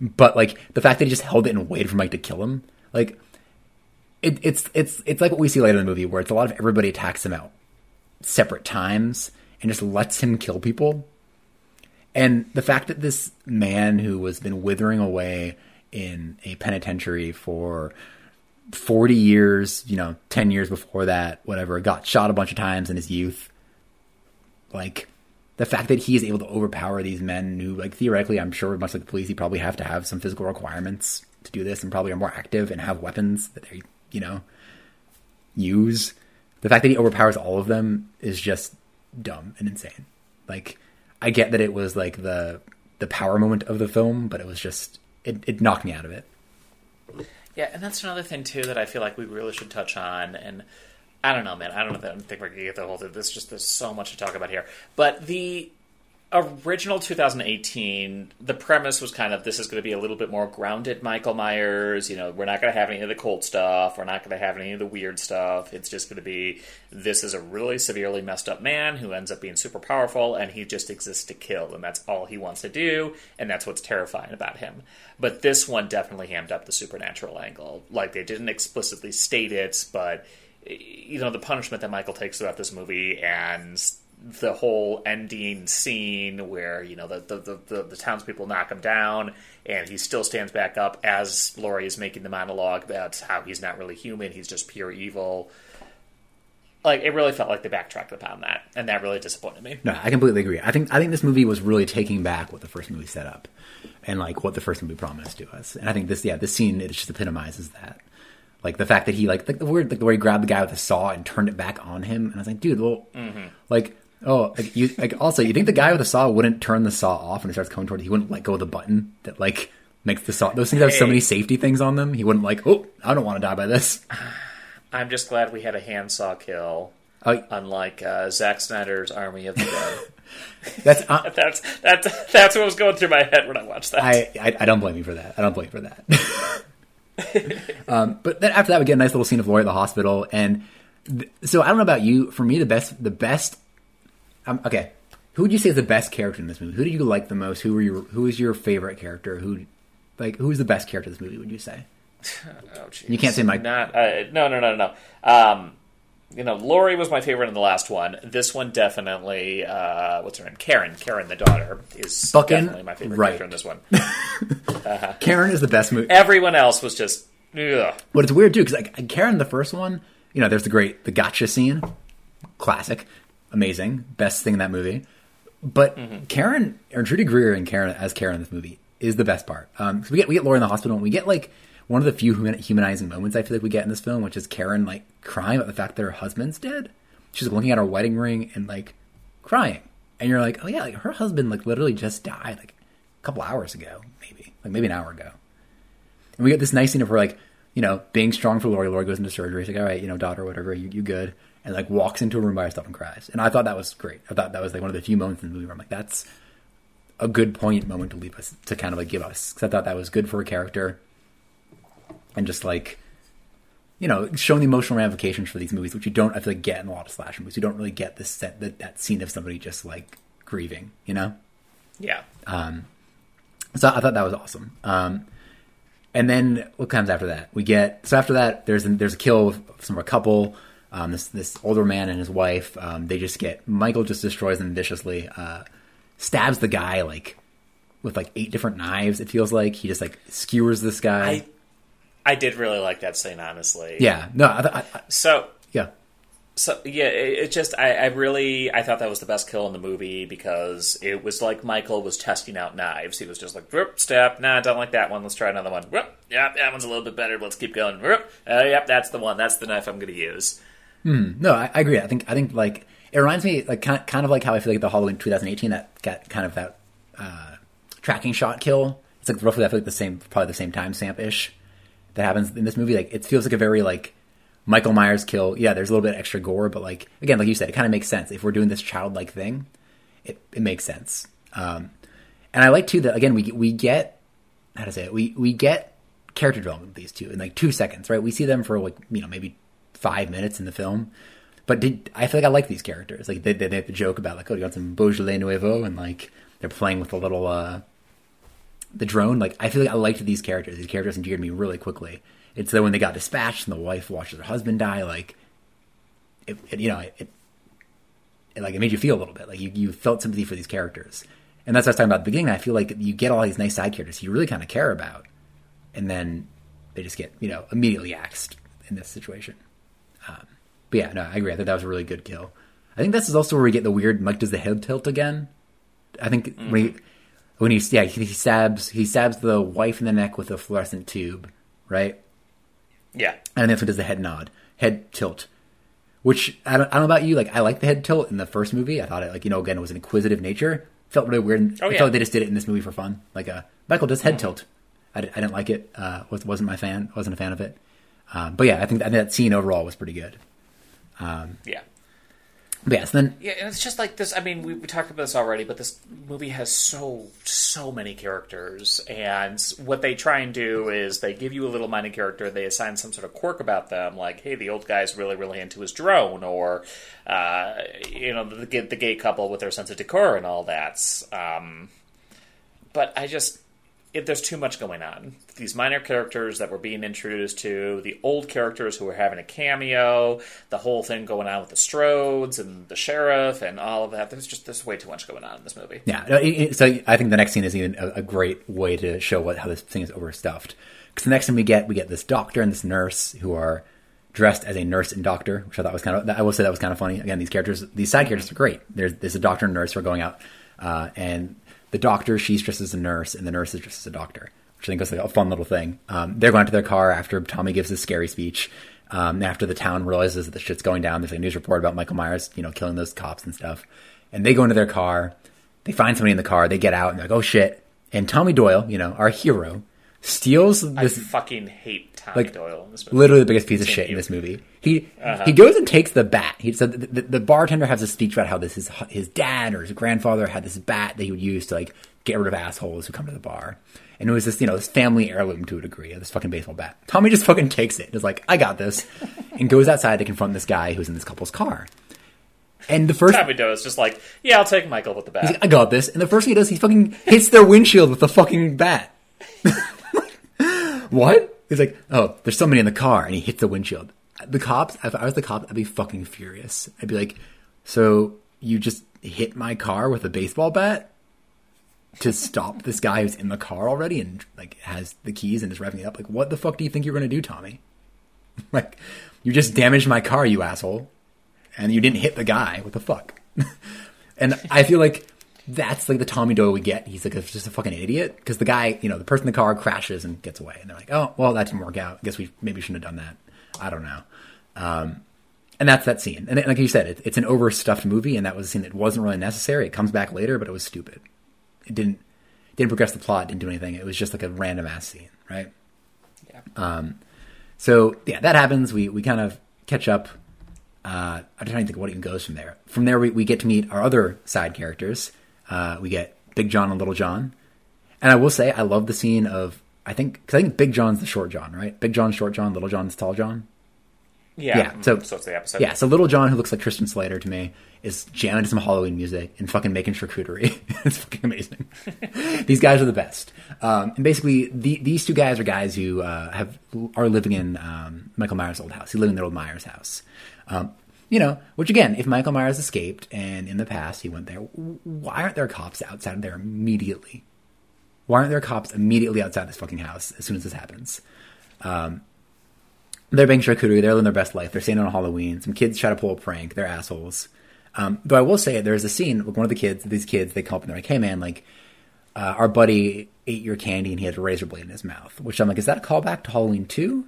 But like the fact that he just held it and waited for Mike to kill him, like it, it's it's it's like what we see later in the movie, where it's a lot of everybody attacks him out separate times and just lets him kill people. And the fact that this man who was been withering away in a penitentiary for 40 years, you know, 10 years before that, whatever, got shot a bunch of times in his youth. Like, the fact that he is able to overpower these men who, like, theoretically, I'm sure, much like the police, he probably have to have some physical requirements to do this and probably are more active and have weapons that they, you know, use. The fact that he overpowers all of them is just dumb and insane. Like, I get that it was like the the power moment of the film, but it was just it, it knocked me out of it. Yeah, and that's another thing too that I feel like we really should touch on. And I don't know, man. I don't know. I don't think we're gonna get the whole thing. There's just there's so much to talk about here. But the original 2018, the premise was kind of this is going to be a little bit more grounded. Michael Myers. You know, we're not going to have any of the cult stuff. We're not going to have any of the weird stuff. It's just going to be this is a really severely messed up man who ends up being super powerful, and he just exists to kill, and that's all he wants to do, and that's what's terrifying about him. But this one definitely hammed up the supernatural angle. Like they didn't explicitly state it, but you know the punishment that Michael takes throughout this movie and the whole ending scene where you know the the, the, the, the townspeople knock him down and he still stands back up as Laurie is making the monologue about how he's not really human, he's just pure evil. Like it really felt like they backtracked upon that, and that really disappointed me. No, I completely agree. I think I think this movie was really taking back what the first movie set up, and like what the first movie promised to us. And I think this, yeah, this scene it just epitomizes that. Like the fact that he like, like the weird like the way he grabbed the guy with a saw and turned it back on him, and I was like, dude, well, mm-hmm. like. Oh, like you like also you think the guy with the saw wouldn't turn the saw off when it starts coming toward? He wouldn't let go of the button that like makes the saw. Those things have so many safety things on them. He wouldn't like. Oh, I don't want to die by this. I'm just glad we had a handsaw kill, Oh, unlike uh, Zack Snyder's Army of the Dead. that's uh, that's that's that's what was going through my head when I watched that. I, I I don't blame you for that. I don't blame you for that. um, but then after that, we get a nice little scene of Laurie at the hospital, and th- so I don't know about you. For me, the best, the best. Um, okay, who would you say is the best character in this movie? Who do you like the most? Who were your Who is your favorite character? Who, like, who's the best character in this movie? Would you say? Oh. You can't say Mike. Not uh, no no no no. Um, you know, Laurie was my favorite in the last one. This one definitely. Uh, what's her name? Karen. Karen, the daughter, is Fucking definitely my favorite right. character in this one. Karen is the best movie. Everyone else was just. Ugh. But it's weird too because like Karen, the first one, you know, there's the great the gotcha scene, classic, amazing, best thing in that movie. But Karen or Judy Greer and Karen as Karen in this movie is the best part. Um, we get we get Laura in the hospital and we get like one of the few humanizing moments I feel like we get in this film, which is Karen like crying about the fact that her husband's dead. She's looking at her wedding ring and like crying, and you're like, oh yeah, like her husband like literally just died like a couple hours ago, maybe like maybe an hour ago. And we get this nice scene of her like, you know, being strong for Laurie. Laurie goes into surgery. She's like, all right, you know, daughter, whatever, you, you good. And like walks into a room by herself and cries. And I thought that was great. I thought that was like one of the few moments in the movie where I'm like, that's a good point moment to leave us, to kind of like give us. Because I thought that was good for a character. And just like, you know, showing the emotional ramifications for these movies, which you don't, I feel like, get in a lot of slasher movies. You don't really get this set, that, that scene of somebody just like grieving, you know? Yeah. Um, So I thought that was awesome. Um, and then what comes after that? We get so after that there's a, there's a kill of some a couple. Um, this this older man and his wife. Um, they just get Michael just destroys them viciously. Uh, stabs the guy like with like eight different knives. It feels like he just like skewers this guy. I I did really like that scene, honestly. yeah, no, I, I, I, So yeah, So yeah, it, it just I, I really I thought that was the best kill in the movie because it was like Michael was testing out knives. He was just like, Whoop, step, nah, don't like that one. Let's try another one. Whoop, yeah, that one's a little bit better. Let's keep going. Whoop, uh, yep, that's the one. That's the knife I'm going to use. No, I, I agree. I think I think like it reminds me like kind kind of like how I feel like the Halloween 2018 that got kind of that uh, tracking shot kill. It's like roughly I feel like the same probably the same time stamp ish that happens in this movie. Like it feels like a very like Michael Myers kill. Yeah, there's a little bit extra gore, but like again, like you said, it kind of makes sense if we're doing this childlike thing. It it makes sense. Um, and I like too that again we we get how to say it we we get character development with these two in like two seconds, right? We see them for like you know maybe five minutes in the film, but did I feel like I like these characters? Like they they, they have the joke about like oh you got some Beaujolais Nouveau and like they're playing with the little uh the drone. Like I feel like I liked these characters. These characters endeared me really quickly. It's that when they got dispatched and the wife watches her husband die, like it, it you know it, it, it like it made you feel a little bit like you you felt sympathy for these characters. And that's what I was talking about at the beginning. I feel like you get all these nice side characters you really kind of care about, and then they just get you know immediately axed in this situation. Um, but yeah, no, I agree. I think that was a really good kill. I think this is also where we get the weird Mike does the head tilt again. I think when he when he yeah he stabs he stabs the wife in the neck with a fluorescent tube, right? Yeah, And that's what does the head nod, head tilt. Which I don't, I don't know about you. Like I like the head tilt in the first movie. I thought it like you know again it was an inquisitive nature. Felt really weird. Oh, I yeah. felt like they just did it in this movie for fun. Like uh, Michael does head tilt. I, I didn't like it. Uh, was, wasn't my fan. wasn't a fan of it. Um, but yeah, I think, I think that scene overall was pretty good. yeah. But yeah, so then Yeah, and it's just like this. I mean, we, we talked about this already, but this movie has so so many characters, and what they try and do is they give you a little minor character, they assign some sort of quirk about them, like, hey, the old guy's really really into his drone, or uh, you know, the, the gay couple with their sense of decor and all that. Um, but I just it, there's too much going on. These minor characters that we're being introduced to, the old characters who are having a cameo, the whole thing going on with the Strodes and the sheriff and all of that. There's just there's way too much going on in this movie. Yeah, so I think the next scene is even a, a great way to show what how this thing is overstuffed. Because the next thing we get, we get this doctor and this nurse who are dressed as a nurse and doctor, which I thought was kind of. I will say that was kind of funny. Again, these characters, these side characters are great. There's there's a doctor and nurse who are going out, uh, and the doctor she's dressed as a nurse, and the nurse is dressed as a doctor, which I think was like a fun little thing. Um, they're going to their car after Tommy gives his scary speech. Um, after the town realizes that the shit's going down, there's like a news report about Michael Myers, you know, killing those cops and stuff. And they go into their car, they find somebody in the car, they get out, and they're like, oh shit. And Tommy Doyle, you know, our hero, steals this. I this fucking hate Tommy like Doyle in this movie. literally the biggest piece of shit in this movie. He he uh-huh. goes and takes the bat. He said the, the, the bartender has a speech about how this is his dad or his grandfather had this bat that he would use to like get rid of assholes who come to the bar. And it was this, you know, this family heirloom to a degree, this fucking baseball bat. Tommy just fucking takes it. it. Is like, I got this, and goes outside to confront this guy who's in this couple's car. And the first, Tommy Doyle is just like, yeah, I'll take Michael with the bat. I got this. And the first thing he does, he fucking hits their windshield with the fucking bat. what? He's like, oh, there's somebody in the car, and he hits the windshield. The cops, if I was the cop, I'd be fucking furious. I'd be like, so you just hit my car with a baseball bat to stop this guy who's in the car already and like has the keys and is revving it up? Like, what the fuck do you think you're gonna do, Tommy? like, you just damaged my car, you asshole, and you didn't hit the guy. What the fuck? and I feel like that's like the Tommy Doyle we get. He's like a, just a fucking idiot because the guy, you know, the person in the car crashes and gets away, and they're like, "Oh, well, that didn't work out. I guess we maybe shouldn't have done that." I don't know. Um, and that's that scene. And like you said, it, it's an overstuffed movie, and that was a scene that wasn't really necessary. It comes back later, but it was stupid. It didn't didn't progress the plot, didn't do anything. It was just like a random ass scene, right? Yeah. Um, so yeah, that happens. We we kind of catch up. Uh, I'm trying to think of what even goes from there. From there, we, we get to meet our other side characters. Uh, we get Big John and Little John, and I will say I love the scene of I think because I think Big John's the short John, right? Big John, short John, Little John's tall John. Yeah. Yeah, so- so it's the episode. Yeah, so Little John, who looks like Christian Slater to me, is jamming to some Halloween music and fucking making charcuterie. it's fucking amazing. these guys are the best. Um, and basically, the, these two guys are guys who uh, have are living in um, Michael Myers' old house. He's living in their old Myers house. Um, you know, which again, if Michael Myers escaped and in the past he went there, why aren't there cops outside of there immediately? Why aren't there cops immediately outside this fucking house as soon as this happens? they're being charcuterie. They're living their best life. They're staying on Halloween. Some kids try to pull a prank. They're assholes. Um, though I will say, there's a scene with one of the kids. These kids, they come up and they're like, "Hey, man, like, uh, our buddy ate your candy and he had a razor blade in his mouth." Which I'm like, is that a callback to Halloween two?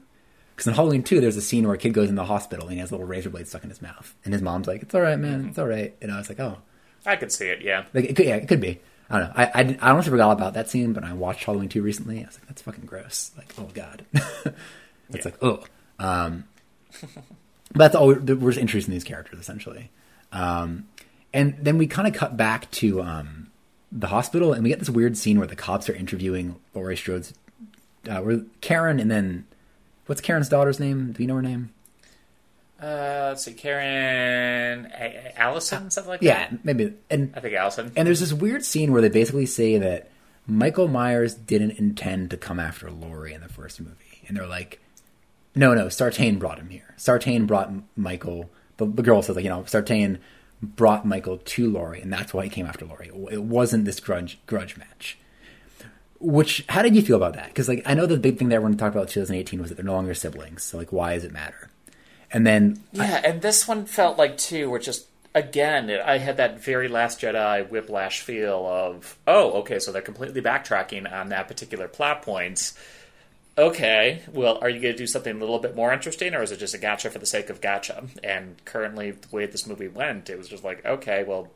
Because in Halloween two, there's a scene where a kid goes in the hospital and he has a little razor blade stuck in his mouth, and his mom's like, "It's all right, man. It's all right." And I was like, "Oh, I could see it. Yeah. like it could, yeah, it could be." I don't know. I, I, I honestly forgot about that scene, but I watched Halloween 2 recently. I was like, that's fucking gross. Like, oh god. it's like, oh. Um, but that's all. We're, we're just interested in these characters essentially. Um, and then we kind of cut back to um, the hospital, and we get this weird scene where the cops are interviewing Laurie Strode's, uh, where Karen, and then what's Karen's daughter's name? Do you know her name? Uh, let's see, Karen, A- A- Allison, something like Yeah, that. Yeah, maybe. And I think Allison. And there's this weird scene where they basically say that Michael Myers didn't intend to come after Laurie in the first movie. And they're like, no, no, Sartain brought him here. Sartain brought Michael, the, the girl says, like, you know, Sartain brought Michael to Laurie, and that's why he came after Laurie. It wasn't this grudge, grudge match. Which, how did you feel about that? Because, like, I know the big thing that everyone talked about in 2018 was that they're no longer siblings. So, like, why does it matter? And then Yeah, and this one felt like too. We're just again. I had that very Last Jedi whiplash feel of oh, okay, so they're completely backtracking on that particular plot points. Okay, well, are you going to do something a little bit more interesting, or is it just a gotcha for the sake of gotcha? And currently, the way this movie went, it was just like, okay, well,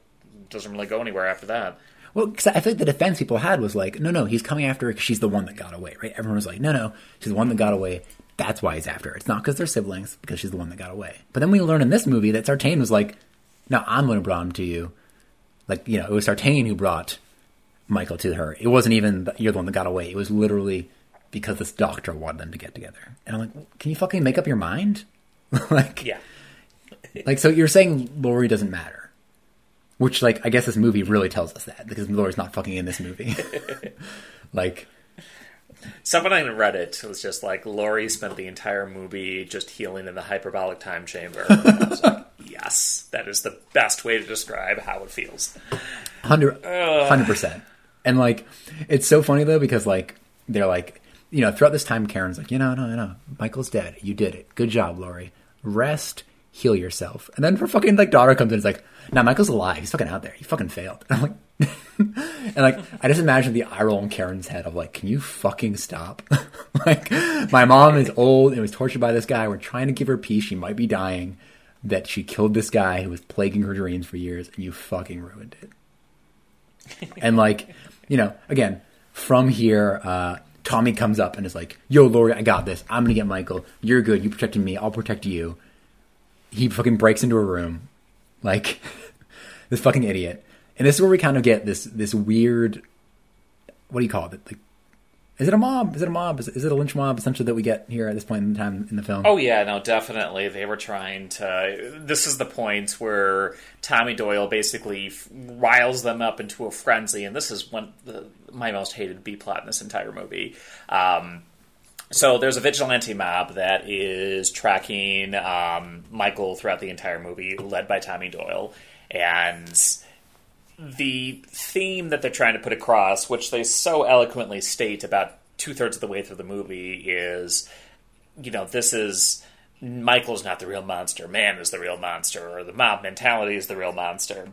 doesn't really go anywhere after that. Well, because I think the defense people had was like, no, no, he's coming after her because she's the one that got away, right? Everyone was like, no, no, she's the one that got away. That's why he's after her. It's not because they're siblings, because she's the one that got away. But then we learn in this movie that Sartain was like, no, I'm going to bring him to you. Like, you know, it was Sartain who brought Michael to her. It wasn't even that you're the one that got away. It was literally because this doctor wanted them to get together. And I'm like, can you fucking make up your mind? like, Yeah, like, so you're saying Laurie doesn't matter, which, like, I guess this movie really tells us that because Laurie's not fucking in this movie. like, someone on Reddit was just like, Laurie spent the entire movie just healing in the hyperbolic time chamber. I was like, yes, that is the best way to describe how it feels. hundred percent. And like, it's so funny though because like they're like, you know, throughout this time, Karen's like, you know, no, no, Michael's dead. You did it. Good job, Laurie. Rest, heal yourself. And then her fucking like daughter comes in, and is like, nah, Michael's alive. He's fucking out there. He fucking failed. And I'm like, and like, I just imagine the eye roll in Karen's head of like, can you fucking stop? like, my mom is old and was tortured by this guy. We're trying to give her peace. She might be dying. That she killed this guy who was plaguing her dreams for years, and you fucking ruined it and like you know again from here uh tommy comes up and is like yo laurie i got this i'm gonna get michael you're good you protected me i'll protect you he fucking breaks into a room like this fucking idiot and this is where we kind of get this this weird what do you call it? Like, is it a mob? Is it a mob? Is, is it a lynch mob essentially that we get here at this point in time in the film? Oh yeah, no, definitely. They were trying to. This is the point where Tommy Doyle basically riles them up into a frenzy, and this is one the, my most hated B plot in this entire movie. Um, so there's a vigilante mob that is tracking um, Michael throughout the entire movie, led by Tommy Doyle, and the theme that they're trying to put across, which they so eloquently state about two thirds of the way through the movie, is you know, this is Michael's not the real monster, man is the real monster, or the mob mentality is the real monster.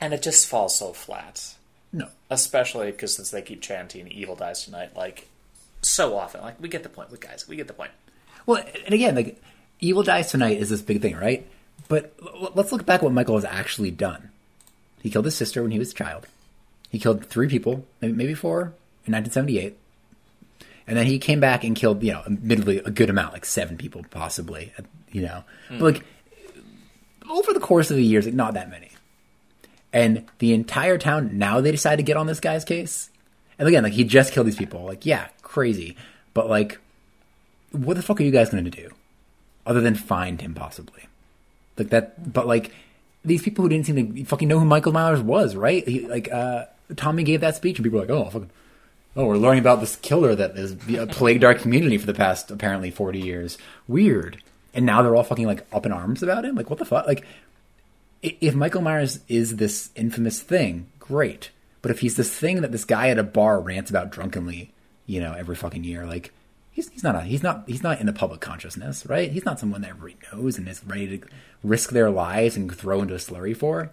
And it just falls so flat. No. Especially because since they keep chanting "Evil dies tonight" like so often. Like we get the point, we guys, we get the point. Well, and again, like Evil Dies Tonight is this big thing, right? But let's look back at what Michael has actually done. He killed his sister when he was a child. He killed three people, maybe, four, in 1978. And then he came back and killed, you know, admittedly a good amount, like seven people, possibly, you know. But like over the course of the years, like not that many. And the entire town now they decide to get on this guy's case. And again, like he just killed these people. Like, yeah, crazy. But like, what the fuck are you guys going to do, other than find him possibly? Like that. But like, these people who didn't seem to fucking know who Michael Myers was, right? He, like, uh, Tommy gave that speech, and people were like, oh, fucking. Oh, we're learning about this killer that has plagued our community for the past apparently forty years. Weird. And now they're all fucking like up in arms about him. Like, what the fuck? Like, if Michael Myers is this infamous thing, great. But if he's this thing that this guy at a bar rants about drunkenly, you know, every fucking year, like he's he's not a, he's not he's not in the public consciousness, right? He's not someone that everybody knows and is ready to risk their lives and throw into a slurry for.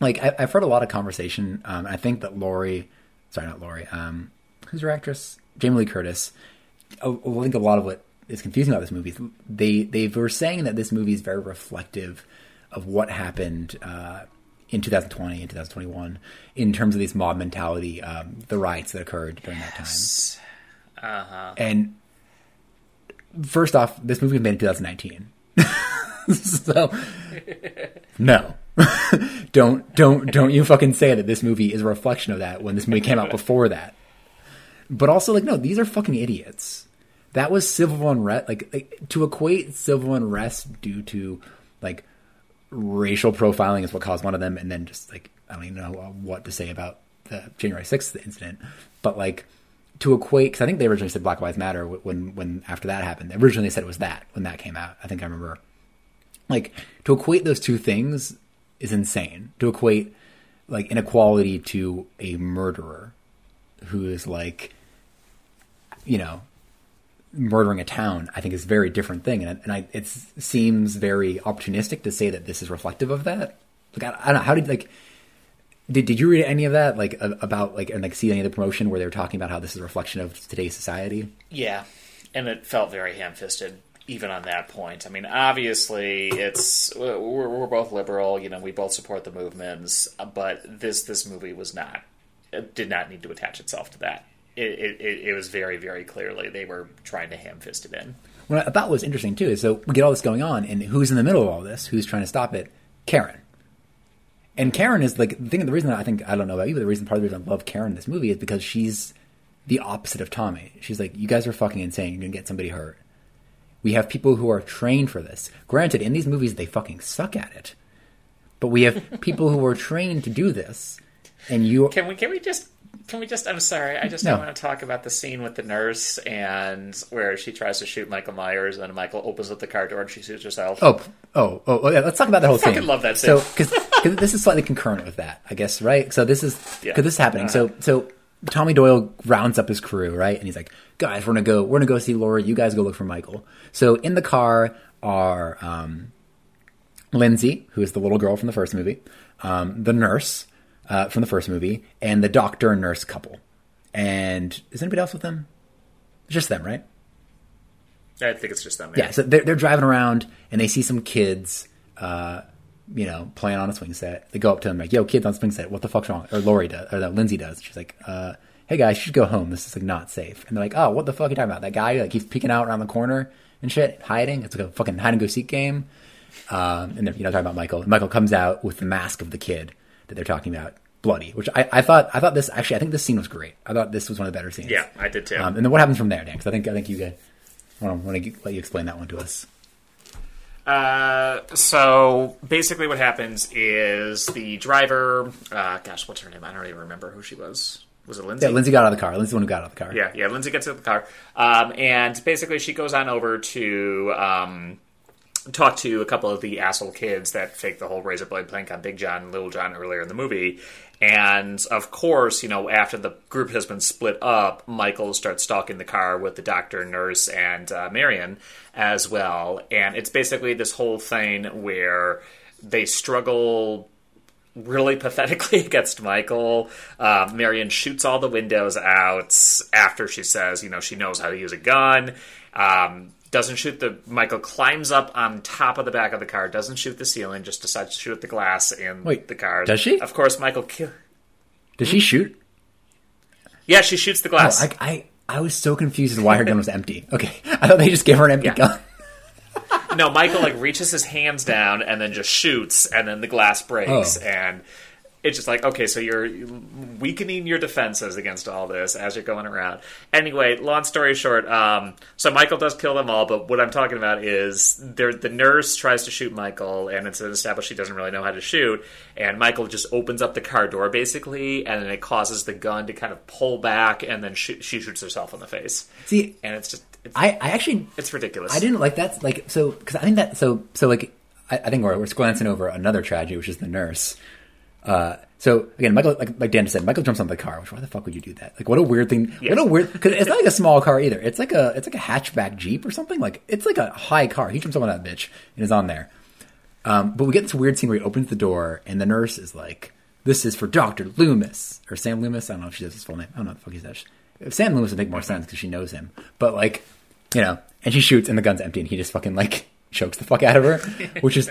Like I, I've heard a lot of conversation. Um, I think that Laurie, sorry, not Laurie, um, who's her actress? Jamie Lee Curtis. I, I think a lot of what is confusing about this movie they they were saying that this movie is very reflective of what happened uh, in 2020 and 2021 in terms of this mob mentality, um, the riots that occurred during that time. Uh-huh. And first off, this movie was made in 2019, so no, don't don't don't you fucking say that this movie is a reflection of that when this movie came out before that. But also, like, no, these are fucking idiots. That was civil unrest. Like, like to equate civil unrest due to like racial profiling is what caused one of them, and then just like I don't even know what to say about the January sixth incident, but like to equate because I think they originally said Black Lives Matter when when after that happened. Originally, they said it was that when that came out. I think I remember. Like to equate those two things is insane. To equate like inequality to a murderer who is like, you know, murdering a town, I think is a very different thing, and and I, it seems very opportunistic to say that this is reflective of that. Like I, I don't know how did like did did you read any of that like about like and like see any of the promotion where they were talking about how this is a reflection of today's society? Yeah, and it felt very ham-fisted even on that point. I mean, obviously, it's we're, we're both liberal. You know, we both support the movements, but this this movie was not. It did not need to attach itself to that. It it, it, it was very very clearly they were trying to ham-fist it in. What I thought was interesting too is so we get all this going on, and who's in the middle of all this? Who's trying to stop it? Karen. And Karen is like the thing. The reason I think I don't know about you, but the reason part of the reason I love Karen in this movie is because she's the opposite of Tommy. She's like, you guys are fucking insane. You're gonna get somebody hurt. We have people who are trained for this. Granted, in these movies they fucking suck at it, but we have people who are trained to do this. And you Can we can we just can we just I'm sorry, I just No. want to talk about the scene with the nurse and where she tries to shoot Michael Myers and Michael opens up the car door and she shoots herself. Oh, oh, oh, oh, yeah. Let's talk about that whole fucking thing. I could love that scene. So, because this is slightly concurrent with that, I guess, right? So this is because Yeah. this is happening. So, so Tommy Doyle rounds up his crew, right? And he's like, "Guys, we're gonna go. We're gonna go see Laura. You guys go look for Michael." So in the car are um, Lindsay, who is the little girl from the first movie, um, the nurse uh, from the first movie, and the doctor and nurse couple. And is anybody else with them? Just them, right? I think it's just them. Yeah, so they're, they're driving around and they see some kids, uh, you know, playing on a swing set. They go up to them like, "Yo, kids on swing set, what the fuck's wrong?" Or Laurie does, or no, Lindsay does. She's like, uh, "Hey guys, you should go home. This is like not safe." And they're like, "Oh, what the fuck are you talking about? That guy like he's peeking out around the corner and shit, hiding. It's like a fucking hide and go seek game." Um, and they're you know talking about Michael. Michael comes out with the mask of the kid that they're talking about, bloody, which I, I thought I thought this actually I think this scene was great. I thought this was one of the better scenes. Yeah, I did too. Um, and then what happens from there, Dan? Because I think I think you guys want to let you explain that one to us. Uh, so basically, what happens is the driver. Uh, gosh, what's her name? I don't even remember who she was. Was it Lindsay? Yeah, Lindsay got out of the car. Lindsay's the one who got out of the car. Yeah, yeah. Lindsay gets out of the car, um, and basically she goes on over to um, talk to a couple of the asshole kids that faked the whole razor blade plank on Big John and Little John earlier in the movie. And of course, you know, after the group has been split up, Michael starts stalking the car with the doctor, nurse, and uh, Marion as well. And it's basically this whole thing where they struggle really pathetically against Michael. Uh, Marion shoots all the windows out after she says, you know, she knows how to use a gun. Um, doesn't shoot the Michael climbs up on top of the back of the car, doesn't shoot the ceiling, just decides to shoot at the glass in Wait, the car. does she? Of course, Michael. Ki- Did she shoot? yeah, she shoots the Oh, glass. I, I I was so confused as why her gun was empty. Okay, I thought they just gave her an empty Yeah. gun. no, Michael like reaches his hands down and then just shoots, and then the glass breaks, Oh. and it's just like okay, so you're weakening your defenses against all this as you're going around. Anyway, long story short, um, so Michael does kill them all, but what I'm talking about is there the nurse tries to shoot Michael, and it's established she doesn't really know how to shoot, and Michael just opens up the car door basically, and then it causes the gun to kind of pull back, and then she, she shoots herself in the face, See, and it's just it's, I, I actually it's ridiculous. I didn't like that. Like so, because I think that so so like I, I think we're we're glancing over another tragedy, which is the nurse. Uh, so again, Michael, like, like Dan said, Michael jumps on the car. Which why the fuck would you do that? Like, what a weird thing. What a weird because it's not like a small car either. It's like a it's like a hatchback Jeep or something. Like it's like a high car. He jumps on that bitch and is on there. Um, but we get this weird scene where he opens the door and the nurse is like, "This is for Doctor Loomis or Sam Loomis." I don't know if she does his full name. I don't know what the fuck he says. If Sam Loomis would make more sense because she knows him. But like, you know, and she shoots and the gun's empty and he just fucking like chokes the fuck out of her, which is,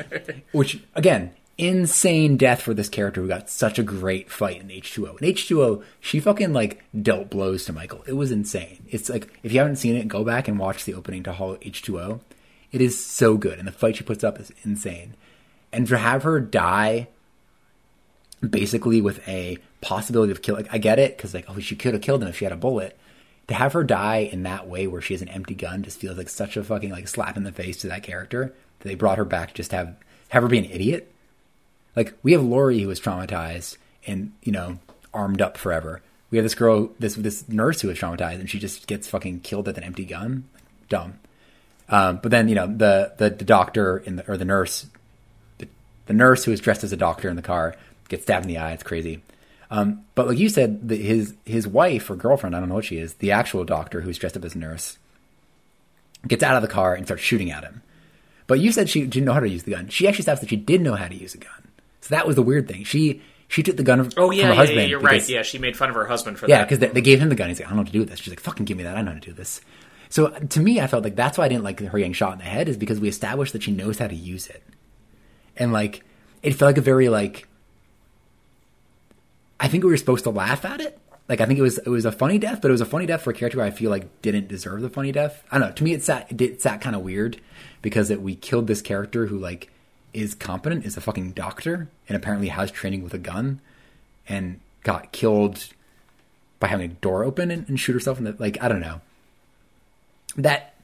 which again, insane death for this character who got such a great fight in H2O. In H2O, she fucking like dealt blows to Michael. It was insane. It's like if you haven't seen it, go back and watch the opening to Hollow H2O. It is so good, and the fight she puts up is insane. And to have her die basically with a possibility of kill, like I get it because like oh she could have killed him if she had a bullet. To have her die in that way where she has an empty gun just feels like such a fucking like slap in the face to that character. That they brought her back just to have have her be an idiot. Like we have Laurie who was traumatized and you know armed up forever. We have this girl, this this nurse who was traumatized, and she just gets fucking killed with an empty gun. Dumb. Um, but then you know the the, the doctor in the or the nurse, the, the nurse who is dressed as a doctor in the car gets stabbed in the eye. It's crazy. Um, but like you said, the, his his wife or girlfriend, I don't know what she is, the actual doctor who's dressed up as a nurse, gets out of the car and starts shooting at him. But you said she didn't know how to use the gun. She actually established that she did know how to use a gun. So that was the weird thing. She she took the gun Oh from yeah, her yeah, husband. yeah, you're because- right. Yeah, she made fun of her husband for yeah, that. because they, they gave him the gun. He's like, I don't know what to do with this. She's like, fucking give me that. I know how to do this. So to me, I felt like that's why I didn't like her getting shot in the head is because we established that she knows how to use it, and like it felt like a very like. I think we were supposed to laugh at it. Like I think it was it was a funny death, but it was a funny death for a character who I feel like didn't deserve the funny death. I don't know. To me, it sat it, sat kind of weird because it, we killed this character who like is competent, is a fucking doctor, and apparently has training with a gun, and got killed by having a door open and, and shoot herself in the like I don't know. That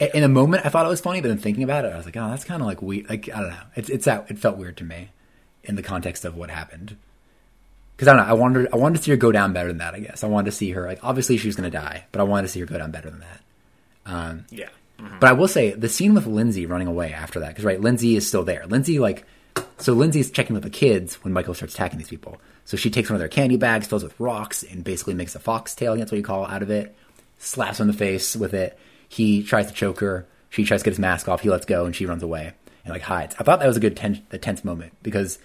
in a moment I thought it was funny, but then thinking about it, I was like, oh, that's kind of like weird. Like I don't know. It's it's that it felt weird to me in the context of what happened. Because I don't know. I wanted I wanted to see her go down better than that. I guess I wanted to see her like obviously she was going to die, but I wanted to see her go down better than that. Um, yeah. But I will say the scene with Lindsay running away after that, because right, Lindsay is still there. Lindsay like, so Lindsay's checking with the kids when Michael starts attacking these people. So she takes one of their candy bags, fills with rocks, and basically makes a foxtail. That's what you call it, out of it. Slaps him in the face with it. He tries to choke her. She tries to get his mask off. He lets go, and she runs away and like hides. I thought that was a good ten- a tense moment because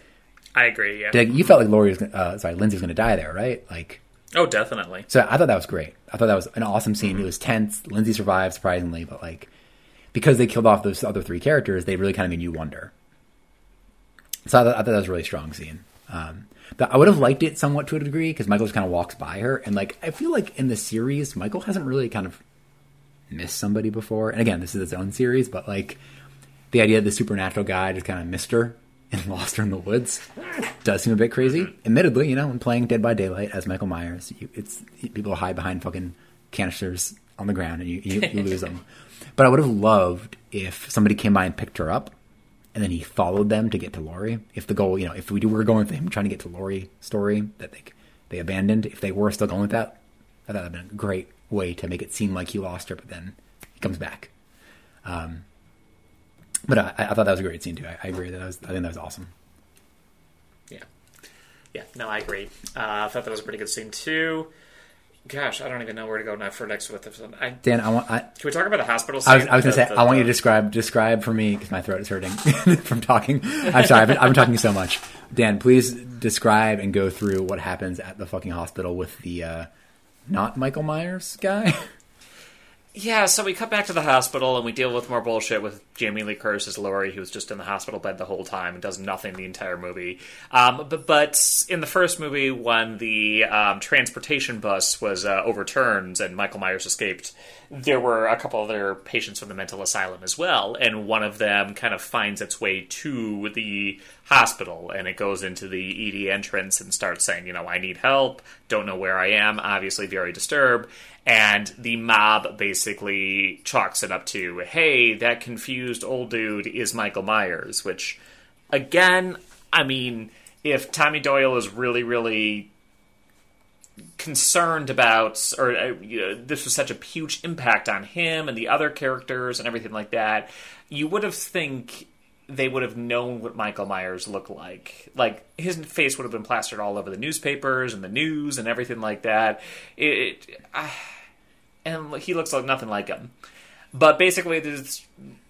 I agree. Yeah. like, you felt like Laurie was, gonna- uh, sorry, Lindsay was going to die there, right? Like, oh, definitely. so I thought that was great. I thought that was an awesome scene. It was tense. Lindsay survived surprisingly, but like because they killed off those other three characters, they really kind of made you wonder. So I thought, I thought that was a really strong scene. Um, I would have liked it somewhat to a degree because Michael just kind of walks by her, and like I feel like in the series, Michael hasn't really kind of missed somebody before. And again, this is its own series, but like the idea of the supernatural guy just kind of missed her in Lost her in the Woods does seem a bit crazy. Admittedly, you know, when playing Dead by Daylight as Michael Myers, you, it's people hide behind fucking canisters on the ground and you, you, you lose them. But I would have loved if somebody came by and picked her up, and then he followed them to get to Laurie. If the goal, you know, if we were going with him trying to get to Laurie story that they they abandoned, if they were still going with that, I thought that'd been a great way to make it seem like he lost her, but then he comes back. Um, but I, I thought that was a great scene too. I, I agree that, was, I think that was awesome. Yeah, yeah. No, I agree. Uh, I thought that was a pretty good scene too. Gosh, I don't even know where to go now for next with this one. I, Dan, I want. I, can we talk about the hospital scene? I was, I was going to say, the- I want you to describe describe for me because my throat is hurting from talking. I'm sorry, I've been, I've been talking so much. Dan, please describe and go through what happens at the fucking hospital with the uh, not Michael Myers guy. Yeah, so we cut back to the hospital and we deal with more bullshit with Jamie Lee Curtis as Laurie, who's just in the hospital bed the whole time and does nothing the entire movie. Um, but, but in the first movie, when the um, transportation bus was uh, overturned and Michael Myers escaped, there were a couple other patients from the mental asylum as well, and one of them kind of finds its way to the hospital and it goes into the ED entrance and starts saying, you know, I need help, don't know where I am, obviously very disturbed. And the mob basically chalks it up to, hey, that confused old dude is Michael Myers, which, again, I mean, if Tommy Doyle is really, really concerned about, or uh, you know, this was such a huge impact on him and the other characters and everything like that, you would have think they would have known what Michael Myers looked like. Like his face would have been plastered all over the newspapers and the news and everything like that. It, it I, and he looks like nothing like him. But basically, there's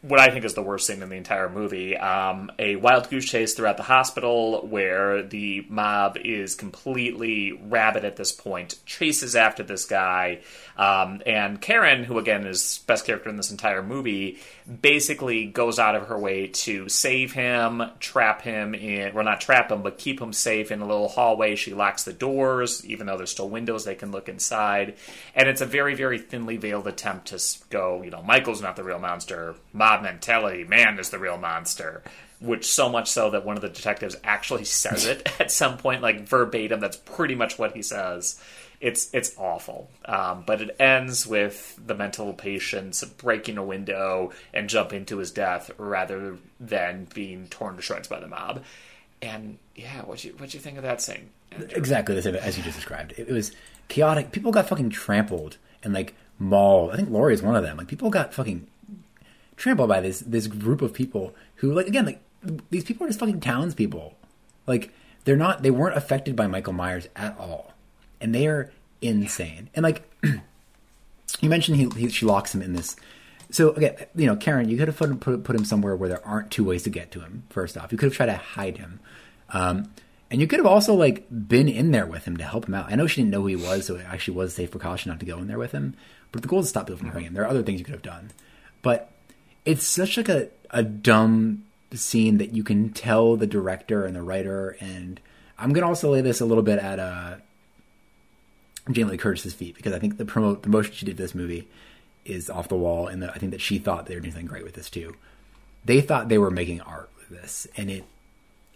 what I think is the worst scene in the entire movie: um, a wild goose chase throughout the hospital, where the mob is completely rabid at this point, chases after this guy, um, and Karen, who again is best character in this entire movie, basically goes out of her way to save him, trap him in, well, not trap him, but keep him safe in a little hallway. She locks the doors, even though there's still windows they can look inside, and it's a very, very thinly veiled attempt to go, you know, Michael's not the real monster, mob mentality, man is the real monster. Which so much so that one of the detectives actually says it at some point, like verbatim. That's pretty much what he says. It's it's awful, um, but it ends with the mental patients breaking a window and jumping to his death rather than being torn to shreds by the mob. And yeah, what you what you think of that scene? exactly the same as you just described. It, it was chaotic. People got fucking trampled and like mauled. I think Laurie is one of them. Like people got fucking trampled by this this group of people who like again like these people are just fucking townspeople. Like they're not they weren't affected by Michael Myers at all, and they are insane. And like you mentioned, he, he she locks him in this. So again, you know, Karen, you could have put, put him somewhere where there aren't two ways to get to him. First off, you could have tried to hide him, um, and you could have also like been in there with him to help him out. I know she didn't know who he was, so it actually was safe precaution not to go in there with him. But the goal is to stop people from hurting him. There are other things you could have done, but it's such like a a dumb scene that you can tell the director and the writer and I'm gonna also lay this a little bit at uh Jamie Lee Curtis's feet because I think the promo the motion she did this movie is off the wall, and the, I think that she thought they were doing something great with this too. They thought they were making art with this, and it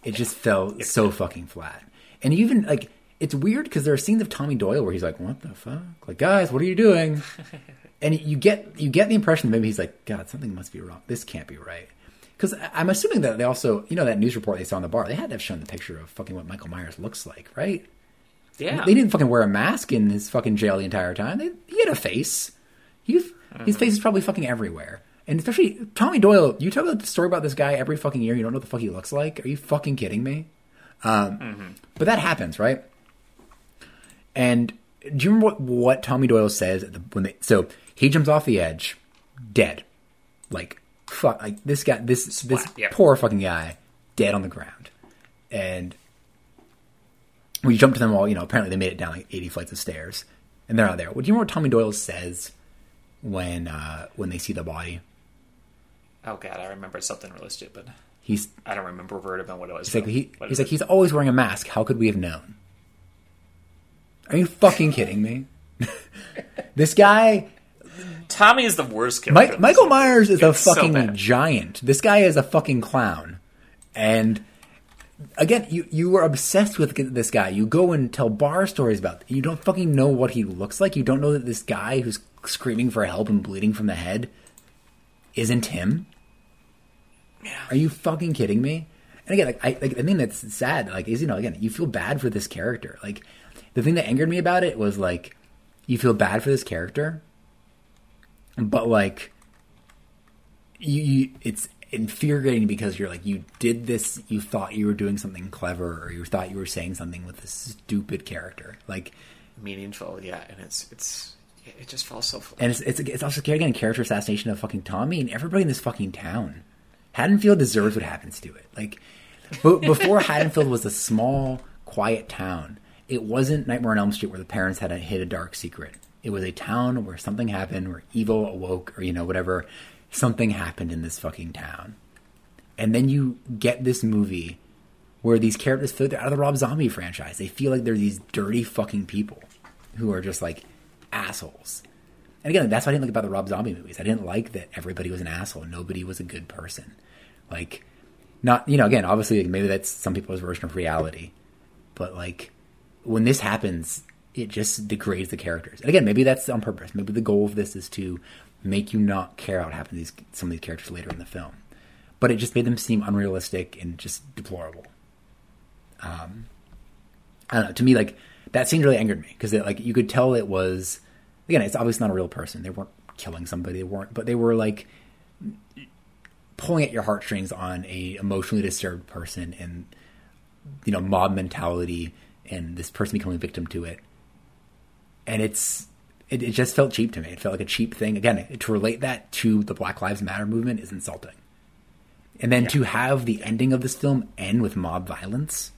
it just fell so fucking flat. And even like it's weird because there are scenes of Tommy Doyle where he's like, "What the fuck? Like, guys, what are you doing?" and you get you get the impression that maybe he's like, "God, something must be wrong. This can't be right." Because I'm assuming that they also, you know, that news report they saw in the bar, they had to have shown the picture of fucking what Michael Myers looks like, right? Yeah, They didn't fucking wear a mask in his fucking jail the entire time. They, he had a face. He, His face is probably fucking everywhere. And especially Tommy Doyle, you tell the story about this guy every fucking year. You don't know what the fuck he looks like. Are you fucking kidding me? Um, But that happens, right? And do you remember what, what Tommy Doyle says at the, when they? So he jumps off the edge, dead. Like fuck, like this guy, this this yep. poor fucking guy, dead on the ground. And we jump to them all. You know, apparently they made it down like eighty flights of stairs, and they're out there. What do you remember what Tommy Doyle says when uh, when they see the body? Oh god, I remember something really stupid. He's I don't remember verbatim what it was. He's like, he, he's, like he's always wearing a mask. How could we have known? Are you fucking kidding me? this guy, Tommy is the worst character. Mike, Michael. Myers, is a It's so fucking bad. giant. This guy is a fucking clown, and again, you you were obsessed with this guy. You go and tell bar stories about. You don't fucking know what he looks like. You don't know that this guy who's screaming for help and bleeding from the head isn't him. Yeah. Are you fucking kidding me? And again, like, I like, I mean that's sad. Like, is you know, again, you feel bad for this character. Like, the thing that angered me about it was like, you feel bad for this character, but like, you, you it's infuriating because you're like you did this you thought you were doing something clever or you thought you were saying something with this stupid character. Like meaningful yeah and it's it's it just falls so flat. and it's it's, it's also again character assassination of fucking tommy and everybody in this fucking town. Haddonfield deserves what happens to it. Like before haddonfield was a small quiet town it wasn't nightmare on elm street where the parents had to hid a dark secret it was a town where something happened where evil awoke or you know whatever something happened in this fucking town. And then you get this movie where these characters feel they're out of the Rob Zombie franchise. They feel like they're these dirty fucking people who are just like assholes. And again, that's what I didn't like about the Rob Zombie movies. I didn't like that everybody was an asshole. Nobody was a good person. Like, not, you know, again, obviously, maybe that's some people's version of reality. But, like, when this happens, it just degrades the characters. And again, maybe that's on purpose. Maybe the goal of this is to make you not care what happened to these some of these characters later in the film. But it just made them seem unrealistic and just deplorable. Um, I don't know. To me, like that scene really angered me because like you could tell it was again, it's obviously not a real person. They weren't killing somebody. They weren't, but they were like pulling at your heartstrings on a emotionally disturbed person and you know mob mentality and this person becoming a victim to it. And it's it, it just felt cheap to me. It felt like a cheap thing. Again, to relate that to the Black Lives Matter movement is insulting. And then yeah. to have the ending of this film end with mob violence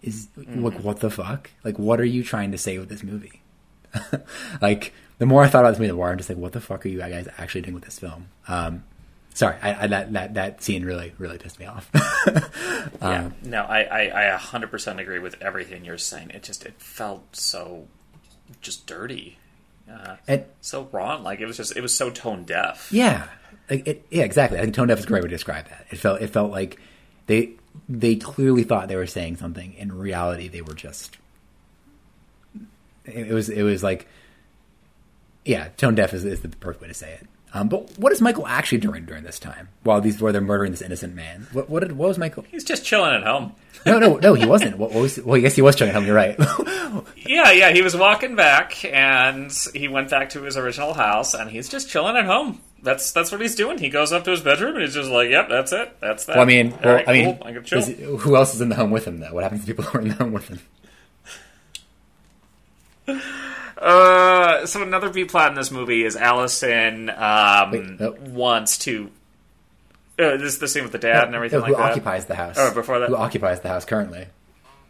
is mm-hmm. like what the fuck? Like what are you trying to say with this movie? like the more I thought about this movie, the more I'm just like, what the fuck are you guys actually doing with this film? Um, sorry, I, I, that that that scene really really pissed me off. um, yeah, no, I, I I 100% agree with everything you're saying. It just it felt so just dirty uh, and, so wrong. Like it was just it was so tone deaf. Yeah, like it, yeah, exactly. I think tone deaf is a great way to describe that. It felt it felt like they they clearly thought they were saying something. In reality, they were just. It, it was it was like, yeah, tone deaf is, is the perfect way to say it. Um, but what is Michael actually doing during this time while these where they're murdering this innocent man? What what, did, what was Michael? He's just chilling at home. no, no, no, he wasn't. What, what was? Well, I guess he was chilling at home. You're right. yeah, yeah, he was walking back and he went back to his original house and he's just chilling at home. That's that's what he's doing. He goes up to his bedroom and he's just like, "Yep, that's it. That's that." Well, I mean, well, right, I mean, cool. I who else is in the home with him though? What happens to people who are in the home with him? Uh, so another B plot in this movie is Allison um, Wait, wants to. Uh, this is the same with the dad no, and everything no, like that. Who occupies the house? Oh, before that, who occupies the house currently?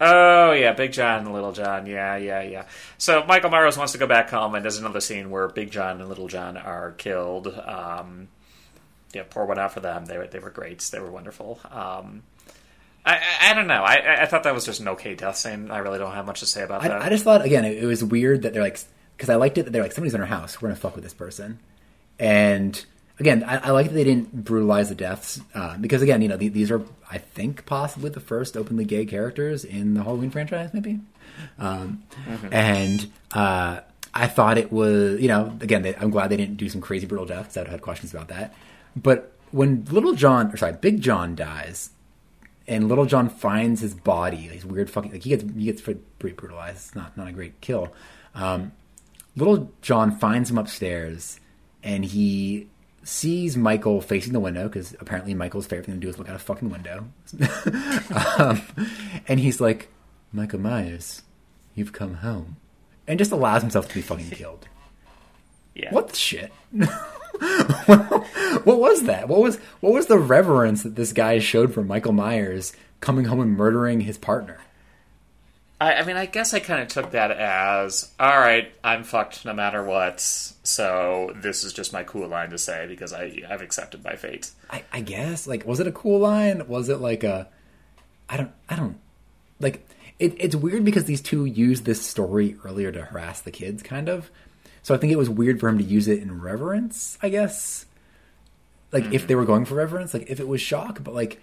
Oh yeah, Big John and Little John. Yeah, yeah, yeah. So Michael Myers wants to go back home, and there's another scene where Big John and Little John are killed. Um, yeah, pour one out for them. They were they were great. They were wonderful. Um, I, I, don't know. I, I thought that was just an okay death scene. I really don't have much to say about I, that. I just thought again it, it was weird that they're like because I liked it that they're like somebody's in our house. We're gonna fuck with this person, and again I, I like that they didn't brutalize the deaths uh, because again you know the, these are I think possibly the first openly gay characters in the Halloween franchise maybe, um, mm-hmm. and uh, I thought it was you know again they, I'm glad they didn't do some crazy brutal deaths. I would have had questions about that, but when Little John or sorry Big John dies and Little John finds his body. His weird fucking like he gets he gets pretty brutalized. It's not not a great kill. Um, Little John finds him upstairs, and he sees Michael facing the window because apparently Michael's favorite thing to do is look out a fucking window. um, and he's like, Michael Myers, you've come home, and just allows himself to be fucking killed. Yeah. What the shit? what was that? What was what was the reverence that this guy showed for Michael Myers coming home and murdering his partner? I, I mean, I guess I kind of took that as all right. I'm fucked no matter what. So this is just my cool line to say because I I've accepted my fate. I, I guess like was it a cool line? Was it like a I don't I don't like it, it's weird because these two used this story earlier to harass the kids, kind of. So I think it was weird for him to use it in reverence, I guess. Like mm. if they were going for reverence, like if it was shock, but like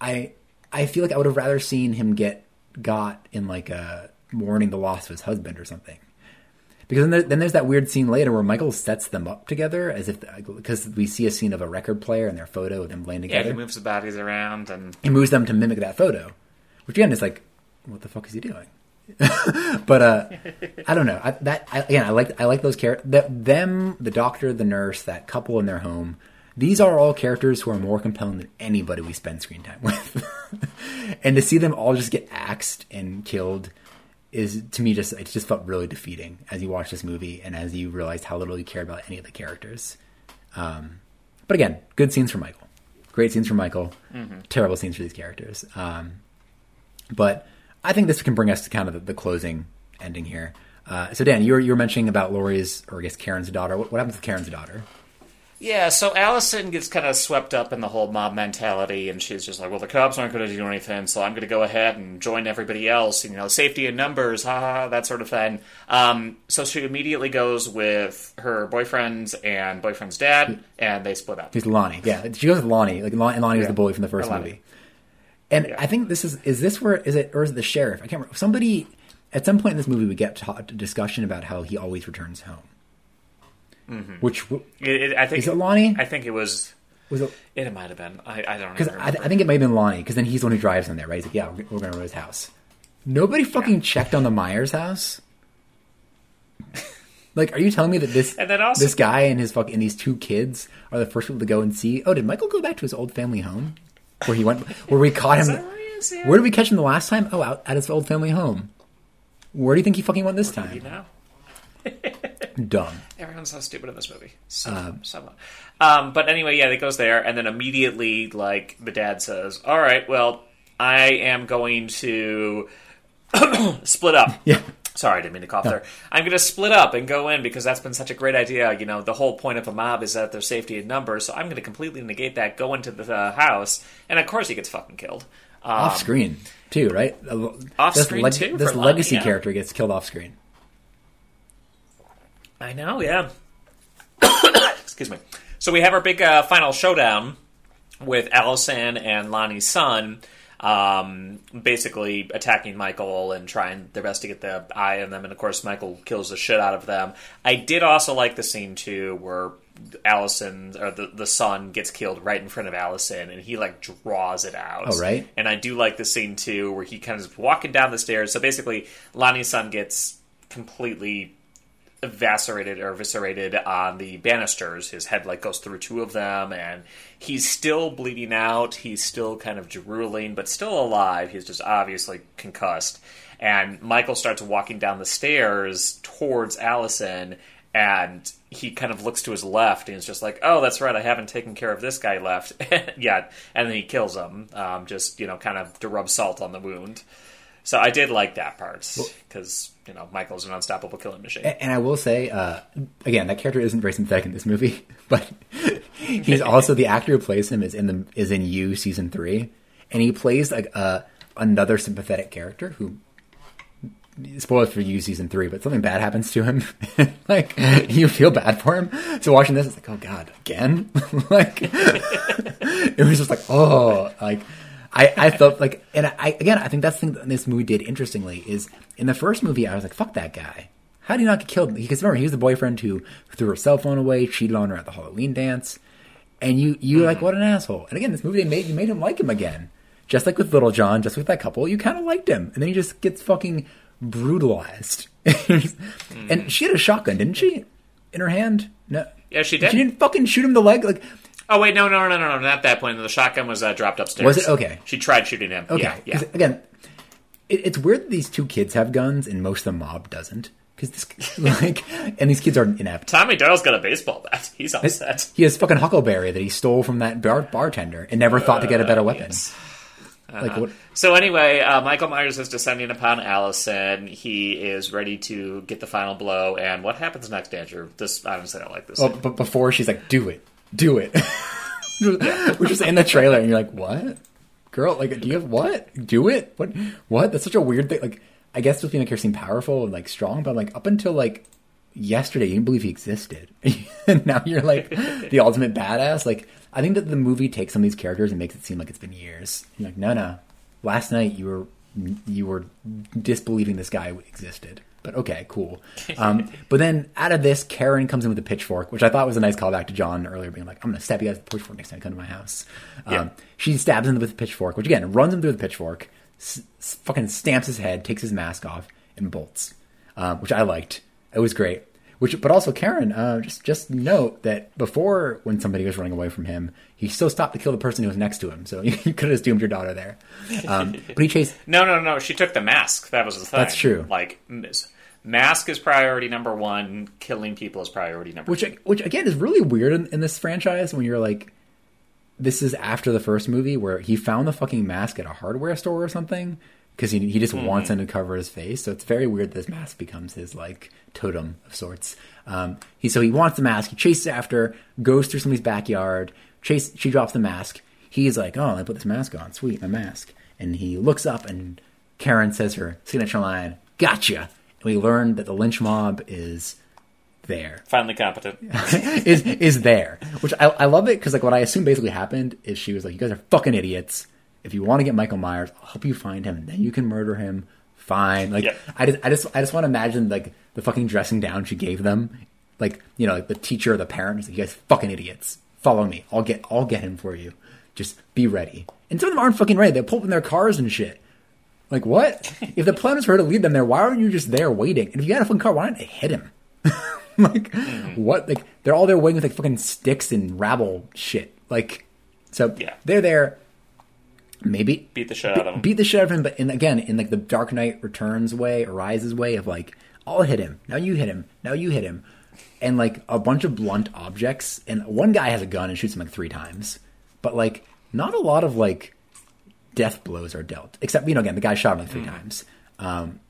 I I feel like I would have rather seen him get got in like a mourning the loss of his husband or something. Because then, there, then there's that weird scene later where Michael sets them up together as if because we see a scene of a record player and their photo of them laying together. Yeah, he moves the bodies around and he moves them to mimic that photo, which again is like, what the fuck is he doing? but uh, I don't know. I, that I, again, I like I like those characters. Them, the doctor, the nurse, that couple in their home. These are all characters who are more compelling than anybody we spend screen time with. and to see them all just get axed and killed is to me just it just felt really defeating as you watch this movie and as you realize how little you care about any of the characters. Um, but again, good scenes for Michael, great scenes for Michael, terrible scenes for these characters. Um, but I think this can bring us to kind of the, the closing ending here. Uh, so Dan, you were you were mentioning about Laurie's or I guess Karen's daughter. What, what happens with Karen's daughter? Yeah, so Allison gets kind of swept up in the whole mob mentality, and she's just like, "Well, the cops aren't going to do anything, so I'm going to go ahead and join everybody else. You know, safety in numbers, ha, ha, ha, that sort of thing." Um, so she immediately goes with her boyfriend's and boyfriend's dad, and they split up. He's Lonnie. Yeah, she goes with Lonnie. Like Lonnie, Lonnie was Yeah. the bully from the first movie. And Yeah. I think this is is this where is it or is it the sheriff? I can't remember. Somebody at some point in this movie we get ta- discussion about how he always returns home. Mm-hmm. Which It, it, I think Is it Lonnie? I think it was. was it? It might have been. I, I don't Because know. I, I think it might have been Lonnie. Because then he's the one who drives them there, right? He's like, "Yeah, we're, we're going to his house." Nobody fucking checked on the Myers house. Like, are you telling me that this And then also- this guy and his fuck and these two kids are the first people to go and see? Oh, did Michael go back to his old family home where he went? Where we caught him? where? Where did we catch him the last time? Oh, out at his old family home. Where do you think he fucking went this you time? know, Dumb. everyone's so stupid in this movie. So, so much. Um, but anyway, yeah, it goes there, and then immediately, like the dad says, "All right, well, I am going to split up." Yeah. Sorry, I didn't mean to cough there. I'm going to split up and go in because that's been such a great idea. You know, the whole point of a mob is that there's safety in numbers, so I'm going to completely negate that, go into the uh, house, and of course he gets fucking killed. Um, off screen too, right? Off this screen, too, This legacy yeah. character gets killed off screen. I know, yeah. Excuse me. So we have our big uh, final showdown with Allison and Lonnie's son, um, basically attacking Michael and trying their best to get the eye on them. And of course, Michael kills the shit out of them. I did also like the scene too where Allison or the the son gets killed right in front of Allison, and he like draws it out. Oh, right. And I do like the scene too where he kind of walking down the stairs. So basically, Lonnie's son gets completely eviscerated or eviscerated on the banisters. His head like goes through two of them, and he's still bleeding out. He's still kind of drooling, but still alive. He's just obviously concussed. And Michael starts walking down the stairs towards Allison, and he kind of looks to his left, and he's just like, "Oh, that's right. I haven't taken care of this guy left yet." And then he kills him, um, just you know, kind of to rub salt on the wound. So I did like that part because you know Michael's an unstoppable killing machine. And I will say, uh, again, that character isn't very sympathetic in this movie, but he's also the actor who plays him is in the is in You season three, and he plays like uh, another sympathetic character who. Spoilers for you season three, but something bad happens to him. like you feel bad for him. So watching this, it's like, oh god, again. like it was just like, oh, like I, I felt like, and I again, I think that's the thing that this movie did interestingly is in the first movie, I was like, fuck that guy. How did he not get killed? Because remember, he was the boyfriend who threw her cell phone away, cheated on her at the Halloween dance, and you you like mm. what an asshole. And again, this movie they made you made him like him again, just like with Little John, just with that couple, you kind of liked him, and then he just gets fucking brutalized. And mm. she had a shotgun, didn't she, in her hand? No. Yeah, she did. She didn't fucking shoot him in the leg. Like, Oh wait, no, no, no, no, no, not at that point. The shotgun was uh, dropped upstairs. Was it? Okay. She tried shooting him. okay, Yeah, yeah. again, it, it's weird that these two kids have guns and most of the mob doesn't. Because this, like, and these kids are inept. Tommy Doyle's got a baseball bat. He's all set. He has fucking Huckleberry that he stole from that bar- bartender and never thought to get a better weapon. yes. Like what? So anyway, uh, Michael Myers is descending upon Allison. He is ready to get the final blow. And what happens next, Andrew? This honestly, I don't like this. Oh, but before she's like, "Do it, do it," which just in the trailer, and you're like, "What, girl? Like, do you have what? Do it? What? What? That's such a weird thing. Like, I guess make her seem powerful and like strong, but like up until like yesterday, you didn't believe he existed, and now you're like the ultimate badass. Like, I think that the movie takes some of these characters and makes it seem like it's been years. You're like, no, no, last night you were you were disbelieving this guy existed. But okay, cool. Um, but then out of this, Karen comes in with a pitchfork, which I thought was a nice callback to John earlier, being like, "I'm going to stab you guys with a pitchfork next time you come to my house." Um, Yeah. She stabs him with a pitchfork, which again runs him through the pitchfork, s- fucking stamps his head, takes his mask off, and bolts, um, which I liked. It was great. Which, but also Karen, uh, just just note that before, when somebody was running away from him, he still stopped to kill the person who was next to him. So you could have just doomed your daughter there. Um, but he chased. No, no, no. She took the mask. That was the thing. That's true. Like, mask is priority number one. Killing people is priority number. which which again is really weird in, in this franchise when you're like this is after the first movie where he found the fucking mask at a hardware store or something because he, he just wants him to cover his face. So it's very weird this mask becomes his like totem of sorts. Um, he so he wants the mask. He chases after goes through somebody's backyard. Chase she drops the mask. He's like oh i put this mask on. Sweet my mask. And he looks up and karen says her signature line gotcha. And we learn that the lynch mob is there. Finally competent. is is there. Which I, I love it because like what I assume basically happened is she was like, "You guys are fucking idiots. If you want to get Michael Myers, I'll help you find him, and then you can murder him. Fine." Like. I just I just I just want to imagine like the fucking dressing down she gave them, like you know like the teacher or the parent is like, "You guys fucking idiots. Follow me. I'll get I'll get him for you. Just be ready." And some of them aren't fucking ready. They pull up in their cars and shit. Like what? if the plan was for her to lead them there, why aren't you just there waiting? And if you had a fucking car, why didn't they hit him? like mm-hmm. what? Like they're all there waiting with like fucking sticks and rabble shit. Like so Yeah. they're there. Maybe Beat the shit out of him. beat the shit out of him, but in again in like the Dark Knight Returns way, Arises way of like I'll hit him now, you hit him now, you hit him, and like a bunch of blunt objects. And one guy has a gun and shoots him like three times, but like not a lot of like death blows are dealt. Except you know again the guy shot him like three times, um,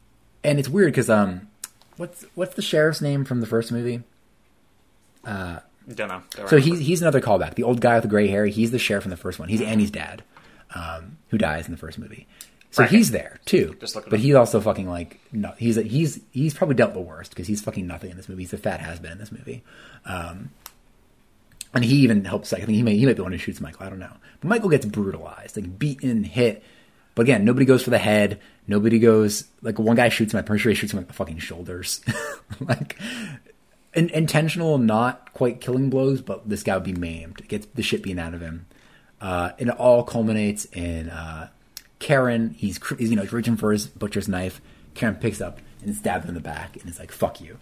and it's weird because um, what's what's the sheriff's name from the first movie? Don't know. Don't So he's he's another callback. The old guy with the gray hair. He's the sheriff in the first one. He's Annie's dad, um, who dies in the first movie. So Right. he's there too. But up. he's also fucking like no. He's he's he's probably dealt the worst because he's fucking nothing in this movie. He's a fat has been in this movie. Um, and he even helps. Like, I think he may he might be the one who shoots Michael. I don't know. But Michael gets brutalized, like beaten, hit. But again, nobody goes for the head. Nobody goes like one guy shoots him. I'm pretty sure he shoots him like the fucking shoulders. like in, intentional, not quite killing blows, but this guy would be maimed. Gets the shit beaten out of him. Uh, and it all culminates in uh, Karen. He's, he's you know he's reaching for his butcher's knife. Karen picks up and stabs him in the back, and is like "fuck you."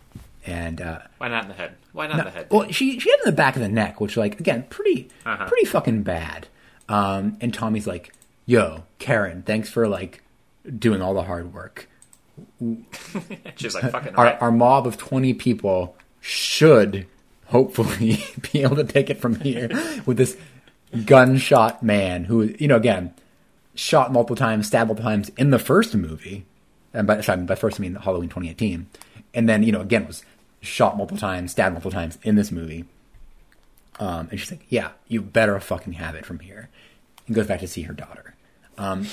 And uh, Why not in the head? Why not in the head? well, she she had in the back of the neck, which like again pretty Uh-huh. pretty fucking bad. Um, and Tommy's like, "Yo, Karen, thanks for like doing all the hard work. She's like, fucking Our right. our mob of twenty people should hopefully be able to take it from here with this gunshot man who you know again shot multiple times, stabbed multiple times in the first movie, and by sorry, by first I mean Halloween 2018, and then you know again was shot multiple times, stabbed multiple times in this movie. Um, and she's like, "Yeah, you better fucking have it from here," and goes back to see her daughter. Um,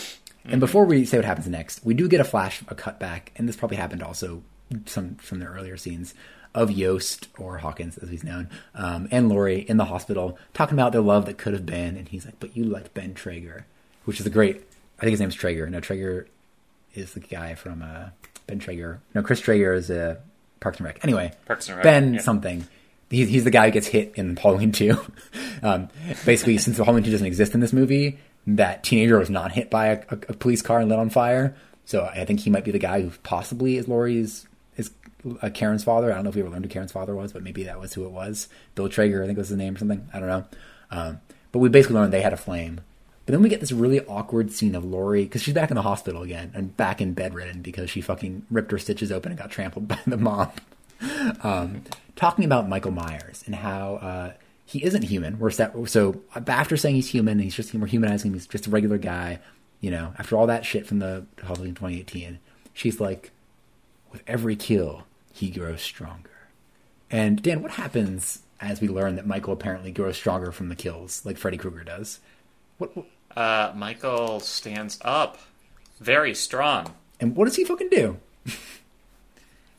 and before we say what happens next, we do get a flash, a cutback, and this probably happened also some from the earlier scenes of Yost or Hawkins, as he's known, um, and Laurie in the hospital talking about their love that could have been, and he's like, "But you liked Ben Traeger," which is a great. I think his name's Traeger. No, Traeger is the guy from uh, Ben Traeger. No, Chris Traeger is uh, Parks and Rec. Anyway, Parks and Rec, Ben yeah. something. He's, he's the guy who gets hit in Halloween 2. um, basically, since Halloween 2 doesn't exist in this movie, that teenager was not hit by a, a, a police car and lit on fire. So I think he might be the guy who possibly is Laurie's, uh, Karen's father. I don't know if we ever learned who Karen's father was, but maybe that was who it was. Bill Traeger, I think was his name or something. I don't know. Um, but we basically learned they had a flame. But then we get this really awkward scene of Laurie because she's back in the hospital again and back in bedridden because she fucking ripped her stitches open and got trampled by the mob. Um, talking about Michael Myers and how uh, he isn't human. We're set, so after saying he's human, and he's just we're humanizing him. He's just a regular guy. You know, after all that shit from the Halloween 2018, she's like, with every kill, he grows stronger. And Dan, what happens as we learn that Michael apparently grows stronger from the kills, like Freddy Krueger does? What, what Uh, Michael stands up, very strong. and what does he fucking do?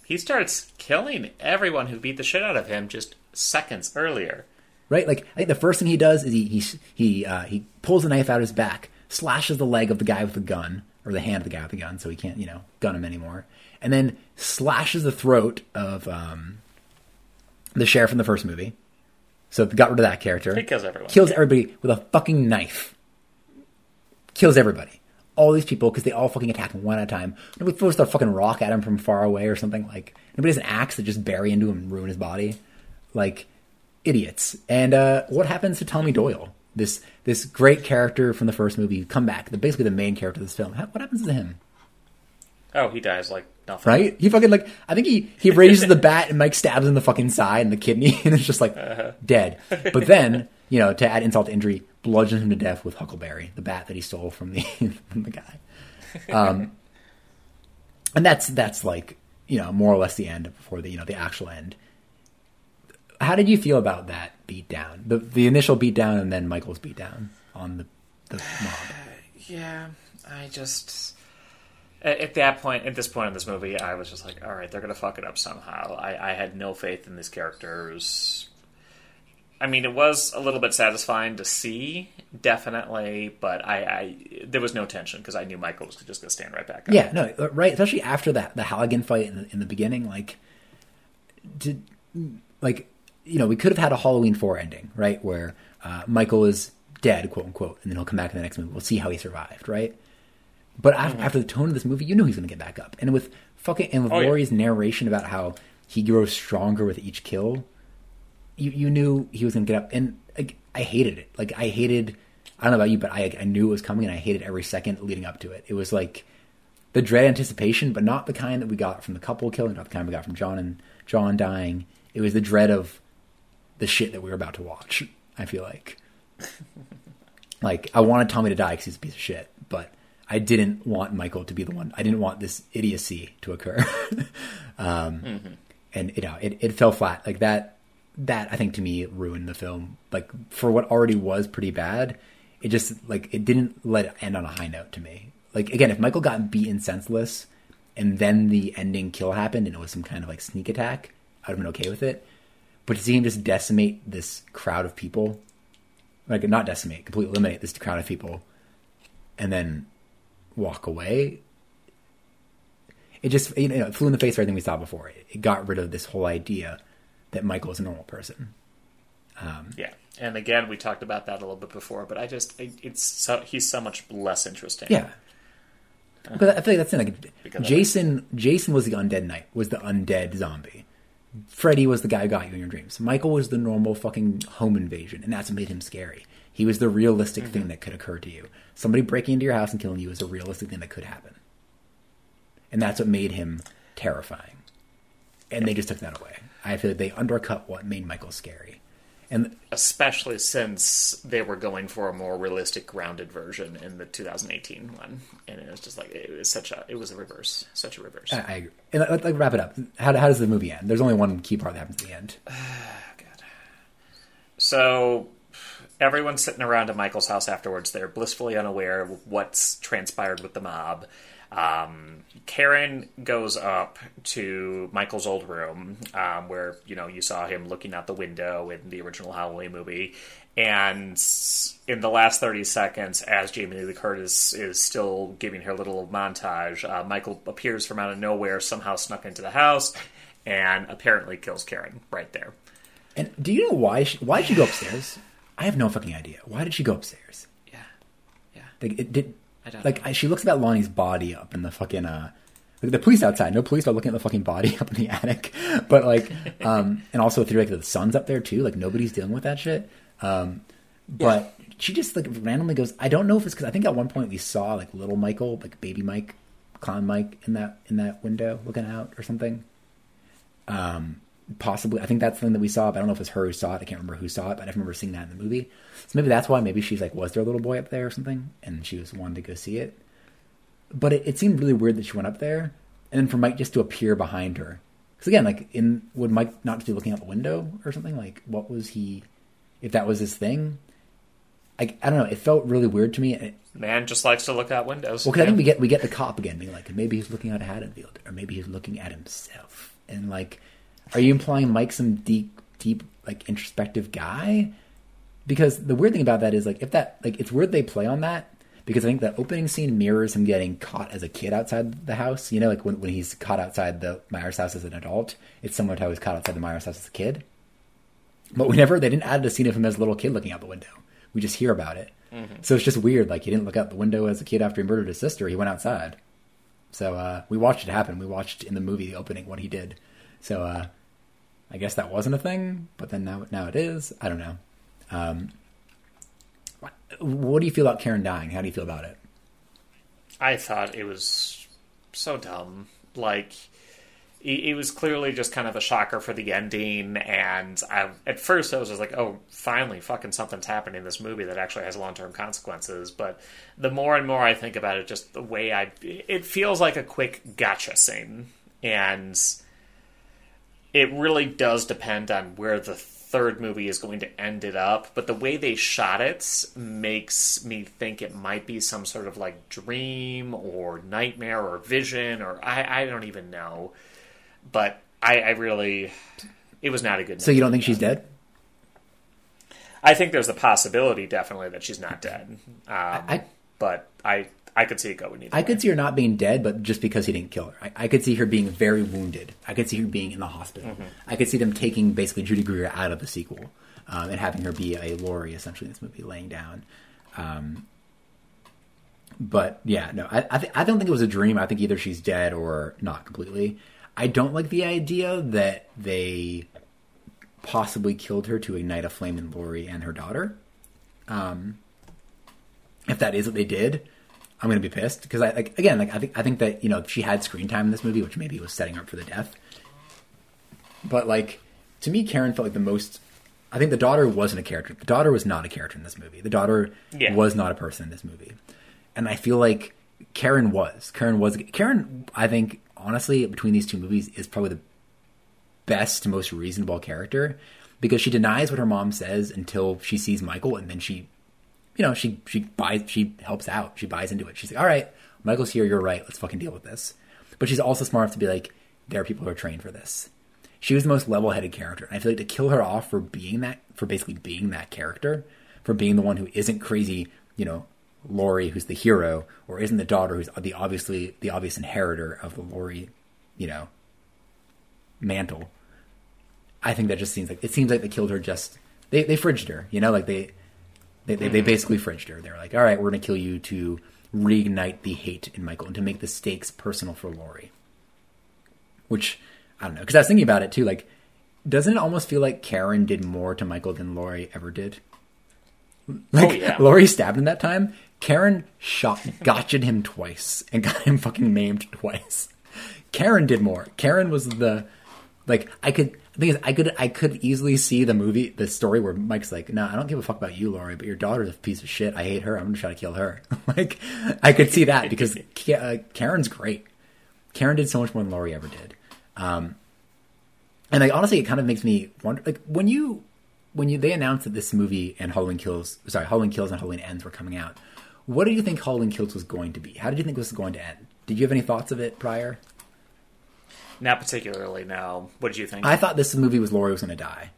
He starts killing everyone who beat the shit out of him just seconds earlier. right? Like I think the first thing he does is he he he uh, he pulls a knife out of his back, slashes the leg of the guy with the gun or the hand of the guy with the gun, so he can't you know gun him anymore, and then slashes the throat of um, the sheriff in the first movie. So got rid of that character. He kills everyone. Kills Yeah. everybody with a fucking knife. Kills everybody. All these people because they all fucking attack him one at a time. Nobody throws a fucking rock at him from far away or something. Like nobody has an axe that just bury into him and ruin his body. Like idiots. And uh, what happens to Tommy Doyle? This this great character from the first movie, come back, the, basically the main character of this film. How, what happens to him? Oh, he dies like nothing. Right? He fucking like I think he he raises the bat and Mike stabs him in the fucking side and the kidney and it's just like dead. But then you know to add insult to injury, bludgeons him to death with Huckleberry, the bat that he stole from the from the guy. Um, and that's that's like you know more or less the end before the you know the actual end. How did you feel about that beat down? The the initial beat down and then Michael's beat down on the the mob. Yeah, I just at, at that point, at this point in this movie, I was just like, all right, they're gonna fuck it up somehow. I, I had no faith in these characters. I mean, it was a little bit satisfying to see, definitely, but I, I there was no tension because I knew Michael was just gonna stand right back up. Yeah, no, uh, right. Especially after that, the Halligan fight in the, in the beginning, like, did like you know we could have had a Halloween four ending, right, where uh, Michael is dead, quote unquote, and then he'll come back in the next movie. We'll see how he survived, right? But after, mm-hmm. after the tone of this movie, you knew he was going to get back up, and with fucking and with Oh, yeah. Laurie's narration about how he grows stronger with each kill, you you knew he was going to get up, and like, I hated it. Like I hated. I don't know about you, but I I knew it was coming, and I hated every second leading up to it. It was like the dread anticipation, but not the kind that we got from the couple killing, not the kind we got from John and John dying. It was the dread of the shit that we were about to watch. I feel like, like I wanted Tommy to die because he's a piece of shit, but I didn't want Michael to be the one. I didn't want this idiocy to occur. um, And you know, it, it fell flat like that. That I think to me ruined the film. Like for what already was pretty bad, it just like it didn't let it end on a high note to me. Like again, if Michael got beaten senseless, and then the ending kill happened, and it was some kind of like sneak attack, I'd have been okay with it. But to see him just decimate this crowd of people, like not decimate, completely eliminate this crowd of people, and then walk away, it just you know it flew in the face of everything we saw before. It, it got rid of this whole idea that Michael is a normal person. Um, yeah. And again, we talked about that a little bit before, but I just it, it's so, he's so much less interesting. Yeah. But I feel like that's it. Like Because Jason, Jason was the undead knight, was the undead zombie. Freddy was the guy who got you in your dreams. Michael was the normal fucking home invasion, and that's what made him scary. He was the realistic thing mm-hmm. that could occur to you. Somebody breaking into your house and killing you is a realistic thing that could happen, and that's what made him terrifying. And they just took that away. I feel like they undercut what made Michael scary. And especially since they were going for a more realistic, grounded version in the 2018 one, and it was just like it was such a it was a reverse, such a reverse. I, I agree. And let, let, wrap it up. How, how does the movie end? There's only one key part that happens at the end. Oh, so everyone's sitting around at Michael's house afterwards. They're blissfully unaware of what's transpired with the mob. Um, Karen goes up to Michael's old room, um, where you know you saw him looking out the window in the original Halloween movie, and in the last thirty seconds, as Jamie Lee Curtis is still giving her little montage, uh, Michael appears from out of nowhere, somehow snuck into the house, and apparently kills Karen right there. And do you know why? She, why she go upstairs? I have no fucking idea. Why did she go upstairs? Yeah, yeah. Like it did. I don't like know. I, she looks about Lonnie's body up in the fucking uh, like the police outside. No police are looking at the fucking body up in the attic. But like, um, and also theoretically the sun's up there too. Like nobody's dealing with that shit. Um, but she just like randomly goes. I don't know if it's because I think at one point we saw like little Michael, like baby Mike, clown Mike in that in that window looking out or something. Um, possibly, I think that's something that we saw. But I don't know if it's her who saw it. I can't remember who saw it, but I remember seeing that in the movie. So maybe that's why. Maybe she's like, was there a little boy up there or something, and she was wanting to go see it. But it, it seemed really weird that she went up there, and then for Mike just to appear behind her. Because again, like, in would Mike not just be looking out the window or something? Like, what was he? If that was his thing, I, I don't know. It felt really weird to me. It, Man just likes to look out windows. well, 'cause I think we get we get the cop again being like, maybe he's looking out at Haddonfield, or maybe he's looking at himself, and like, are you implying Mike's some deep, deep, like introspective guy? Because the weird thing about that is like, if that like, it's weird they play on that because I think the opening scene mirrors him getting caught as a kid outside the house. You know, like when, when he's caught outside the Myers house as an adult, it's similar to how he's caught outside the Myers house as a kid. But whenever they didn't add a scene of him as a little kid looking out the window, we just hear about it. Mm-hmm. So it's just weird. Like he didn't look out the window as a kid after he murdered his sister. He went outside. So uh, we watched it happen. We watched in the movie the opening what he did. So uh, I guess that wasn't a thing, but then now now it is. I don't know. Um, what do you feel about Karen dying? How do you feel about it? I thought it was so dumb. Like, it, was clearly just kind of a shocker for the ending. And I, at first, I was just like, oh, finally, fucking something's happening in this movie that actually has long term consequences. But the more and more I think about it, just the way I. It feels like a quick gotcha scene. And it really does depend on where the third movie is going to end it up, but the way they shot it makes me think it might be some sort of like dream or nightmare or vision or I, I don't even know. But I, I really, it was not a good. So you don't think she's dead? I think there's a possibility, definitely, that she's not dead. Um, I, but I I could see it going either I way. could see her not being dead, but just because he didn't kill her. I, I could see her being very wounded. I could see her being in the hospital. Mm-hmm. I could see them taking basically Judy Greer out of the sequel um, and having her be a Laurie essentially in this movie, laying down. Um, but yeah, no, I I, th- I don't think it was a dream. I think either she's dead or not completely. I don't like the idea that they possibly killed her to ignite a flame in Laurie and her daughter. Um, if that is what they did, I'm gonna be pissed because I like again like I think I think that you know she had screen time in this movie, which maybe was setting up for the death. But like to me, Karen felt like the most. I think the daughter wasn't a character. The daughter was not a character in this movie. The daughter yeah. was not a person in this movie, and I feel like Karen was. Karen was. Karen, I think honestly, between these two movies, is probably the best, most reasonable character because she denies what her mom says until she sees Michael, and then she you know, she she buys she helps out. She buys into it. She's like, all right, Michael's here. You're right. Let's fucking deal with this. But she's also smart enough to be like, there are people who are trained for this. She was the most level-headed character, and I feel like to kill her off for being that, for basically being that character, for being the one who isn't crazy, you know, Laurie, who's the hero, or isn't the daughter who's the obviously the obvious inheritor of the Laurie, you know, mantle. I think that just seems like it seems like they killed her just they they fridged her, you know, like they they, they, they mm-hmm. basically fridged her. They're like, all right, we're going to kill you to reignite the hate in Michael and to make the stakes personal for Laurie. Which, I don't know. Because I was thinking about it too. Like, doesn't it almost feel like Karen did more to Michael than Laurie ever did? Oh, like, oh, yeah. Laurie stabbed him that time. Karen shot, gotched him twice and got him fucking maimed twice. Karen did more. Karen was the, like, I could, the thing is, I could I could easily see the movie, the story where Mike's like, "No, nah, I don't give a fuck about you, Laurie, but your daughter's a piece of shit. I hate her. I'm gonna try to kill her." like, I could see that because uh, Karen's great. Karen did so much more than Laurie ever did. Um, and like honestly, it kind of makes me wonder, like when you when you they announced that this movie and Halloween Kills, sorry, Halloween Kills and Halloween Ends were coming out. What did you think Halloween Kills was going to be? How did you think this was going to end? Did you have any thoughts of it prior? Not particularly. No. What did you think? I thought this movie was Laurie was going to die.